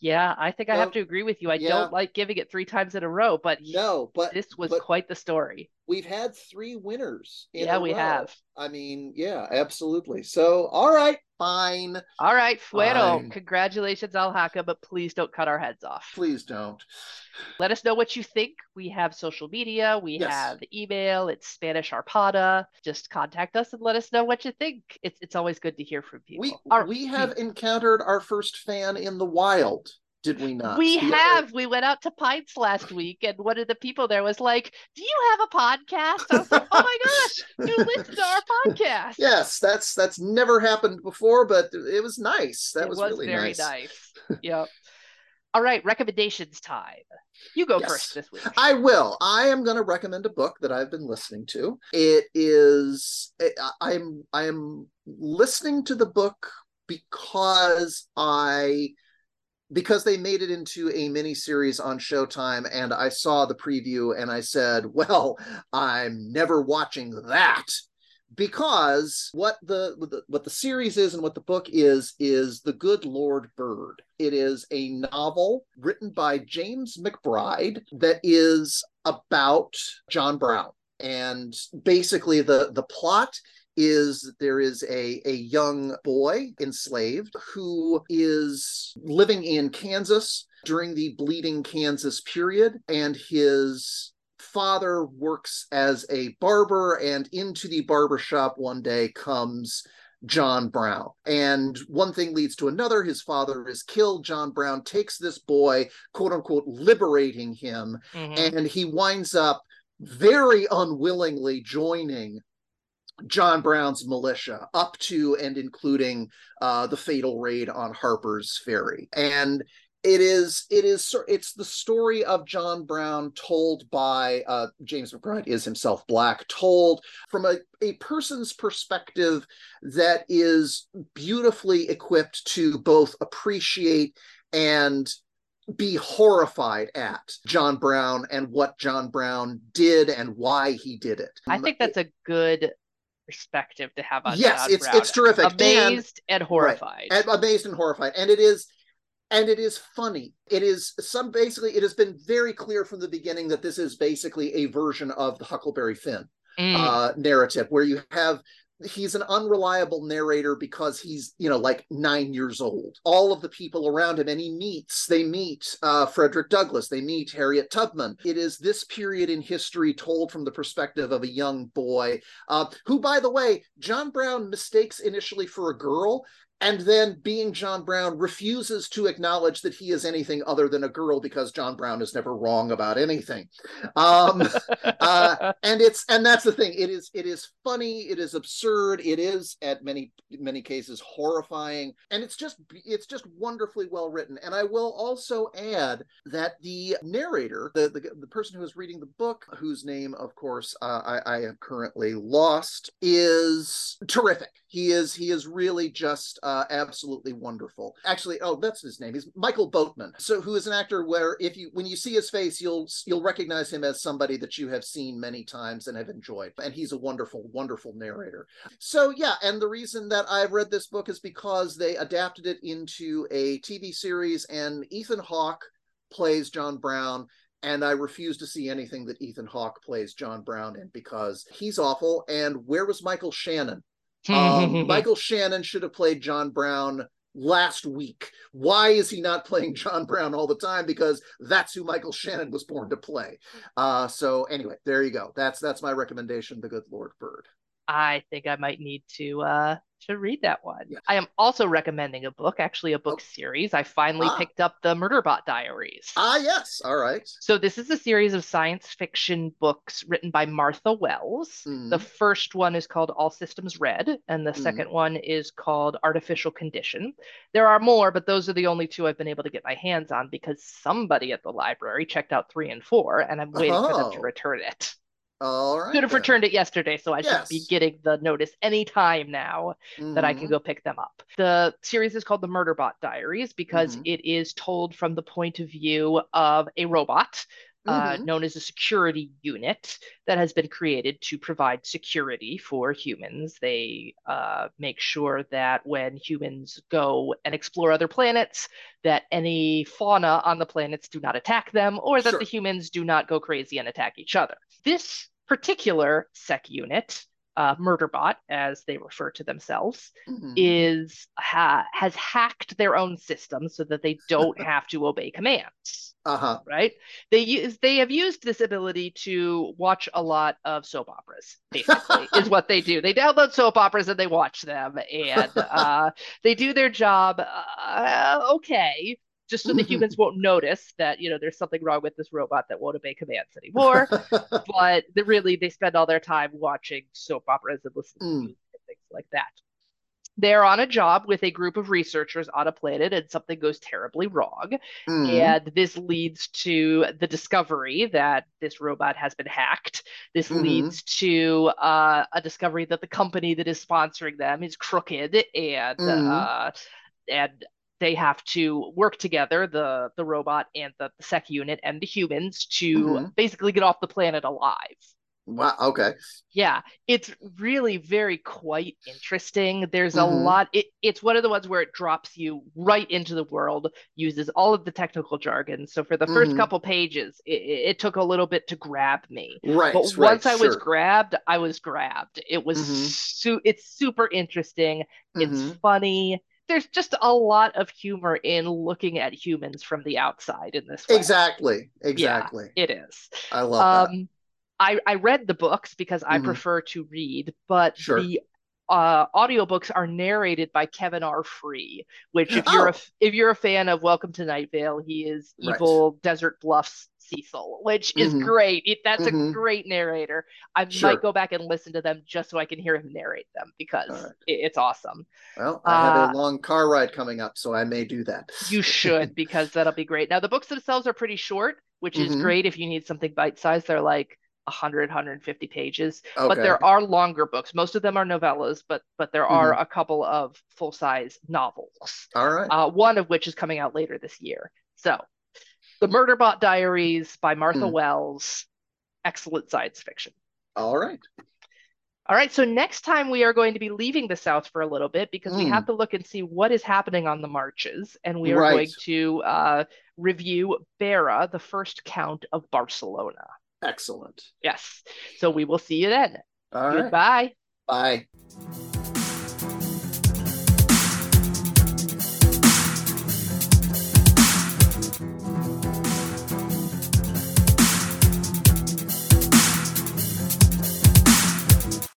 A: Yeah, I think I have to agree with you. I
B: yeah.
A: don't like giving it three times in a row, but
B: no, but
A: this was
B: but
A: quite the story.
B: we've had three winners. In
A: Yeah, we
B: row.
A: have.
B: I mean, yeah, absolutely. So, all right, fine.
A: All right, Fuero,
B: Fine.
A: congratulations, Al Hakam, but please don't cut our heads off.
B: Please don't.
A: Let us know what you think. We have social media, we
B: Yes.
A: have email, it's Spanish Arpada. Just contact us and let us know what you think. It's it's always good to hear from people.
B: We
A: Our-
B: we have hmm. encountered our first fan in the wild, did we not?
A: We
B: The other-
A: have. We went out to Pints last week, and one of the people there was like, "Do you have a podcast?" I was like, "Oh my gosh, you listen to our podcast."
B: Yes, that's that's never happened before, but it was nice. That was,
A: was,
B: really
A: very
B: nice.
A: nice. yep. All right, recommendations time. You go
B: Yes.
A: first this week.
B: I will. I am going to recommend a book that I've been listening to. It is it, I am I am listening to the book because I because they made it into a mini series on Showtime and I saw the preview and I said, "Well, I'm never watching that." Because what the, what the series is and what the book is is The Good Lord Bird. It is a novel written by James McBride that is about John Brown. And basically the the plot is there is a, a young boy enslaved who is living in Kansas during the bleeding Kansas period, and his father works as a barber, and into the barber shop one day comes John Brown. And one thing leads to another. His father is killed. John Brown takes this boy, quote unquote, liberating him,
A: Mhm.
B: and he winds up very unwillingly joining John Brown's militia up to and including uh, the fatal raid on Harper's Ferry. And it is it is it's the story of John Brown told by uh, James McBride is himself black told from a, a person's perspective that is beautifully equipped to both appreciate and be horrified at John Brown and what John Brown did and why he did it.
A: I think that's a good perspective to have on
B: yes,
A: John
B: it's
A: Brown.
B: it's terrific.
A: Amazed and horrified.
B: and amazed and horrified and it is and it is funny it is some basically it has been very clear from the beginning that this is basically a version of the huckleberry finn
A: Mm.
B: uh narrative where you have he's an unreliable narrator because he's you know like nine years old. All of the people around him and he meets they meet uh frederick douglass they meet harriet tubman. It is this period in history told from the perspective of a young boy uh, who by the way john brown mistakes initially for a girl and then being John Brown refuses to acknowledge that he is anything other than a girl because John Brown is never wrong about anything. Um, uh, and it's and that's the thing. It is it is funny. It is absurd. It is at many many cases horrifying, and it's just it's just wonderfully well written. And I will also add that the narrator, the the, the person who is reading the book, whose name of course uh, I, I have currently lost, is terrific. He is he is really just uh, absolutely wonderful. Actually, oh, that's his name. He's Michael Boatman. So who is an actor where if you when you see his face, you'll you'll recognize him as somebody that you have seen many times and have enjoyed. And he's a wonderful, wonderful narrator. So yeah, and the reason that I've read this book is because they adapted it into a TV series, and Ethan Hawke plays John Brown. And I refuse to see anything that Ethan Hawke plays John Brown in because he's awful. And where was Michael Shannon? Um, Michael Shannon should have played John Brown last week. Why is he not playing John Brown all the time? Because that's who Michael Shannon was born to play. Uh, so anyway, there you go. That's that's my recommendation. The Good Lord Bird.
A: I think I might need to uh to read that one.
B: Yeah.
A: I am also recommending a book, actually a book
B: Oh.
A: series. I finally
B: Ah.
A: picked up the Murderbot Diaries.
B: Ah, yes. All right.
A: So this is a series of science fiction books written by Martha Wells.
B: Mhm.
A: The first one is called All Systems Red, and the
B: Mhm.
A: second one is called Artificial Condition. There are more, but those are the only two I've been able to get my hands on because somebody at the library checked out three and four, and I'm waiting for them to
B: Oh.
A: return it.
B: All right.
A: Could have
B: then.
A: returned it yesterday, so I should be getting the notice anytime now that I can
B: Mhm.
A: go pick them up. The series is called the Murderbot Diaries because
B: Mhm.
A: it is told from the point of view of a robot uh,
B: Mhm.
A: known as a security unit that has been created to provide security for humans. They uh, make sure that when humans go and explore other planets, that any fauna on the planets do not attack them, or that
B: Sure.
A: the humans do not go crazy and attack each other. This particular sec unit, uh, Murderbot, as they refer to themselves,
B: Mhm.
A: is ha has hacked their own system so that they don't have to obey commands
B: Uh-huh.
A: right they use they have used this ability to watch a lot of soap operas basically is what they do they download soap operas and they watch them and uh, they do their job uh, okay just so the humans won't notice that you know there's something wrong with this robot that won't obey commands anymore but really they spend all their time watching soap operas and listening to
B: Mm.
A: music and things like that they're on a job with a group of researchers on a planet and something goes terribly wrong.
B: Mm.
A: And this leads to the discovery that this robot has been hacked. This
B: Mhm.
A: leads to uh, a discovery that the company that is sponsoring them is crooked and
B: Mhm.
A: uh, and they have to work together, the the robot and the, the sec unit and the humans to
B: Mhm.
A: basically get off the planet alive.
B: Wow. Okay.
A: Yeah, it's really very quite interesting. There's a
B: Mhm.
A: lot. It, it's one of the ones where it drops you right into the world, uses all of the technical jargon. So for the first
B: Mhm.
A: couple pages, it, it took a little bit to grab me.
B: Right.
A: But
B: right,
A: once I was grabbed, I was grabbed. It was
B: Mhm.
A: su it's super interesting. It's
B: Mhm.
A: funny. There's just a lot of humor in looking at humans from the outside in this way.
B: Exactly. Exactly.
A: It is.
B: I love that.
A: Um, I I read the books because I
B: Mhm.
A: prefer to read, but
B: Sure.
A: the uh, audiobooks are narrated by Kevin R. Free, which if you're a
B: Oh.
A: if you're a fan of Welcome to Night Vale, he is
B: Right.
A: evil Desert Bluffs Cecil, which is
B: Mhm.
A: great. It, that's a
B: Mhm.
A: great narrator. I
B: Sure.
A: might go back and listen to them just so I can hear him narrate them because
B: right.
A: it, it's awesome.
B: Well, I have
A: Uh,
B: a long car ride coming up, so I may do that.
A: You should because that'll be great. Now the books themselves are pretty short, which is
B: Mhm.
A: great if you need something bite-sized. They're like 100 150 pages but there are longer books most of them are novellas but but there are
B: Mm-hmm.
A: a couple of full-size novels
B: All right.
A: uh, one of which is coming out later this year so the murderbot diaries by martha
B: Mm.
A: wells excellent science fiction
B: All right.
A: all right so next time we are going to be leaving the south for a little bit because we
B: Mm.
A: have to look and see what is happening on the marches and we are
B: Right.
A: going to uh, review Bera, the first count of barcelona
B: Excellent.
A: yes so we will see you then
B: All right.
A: goodbye
B: Bye.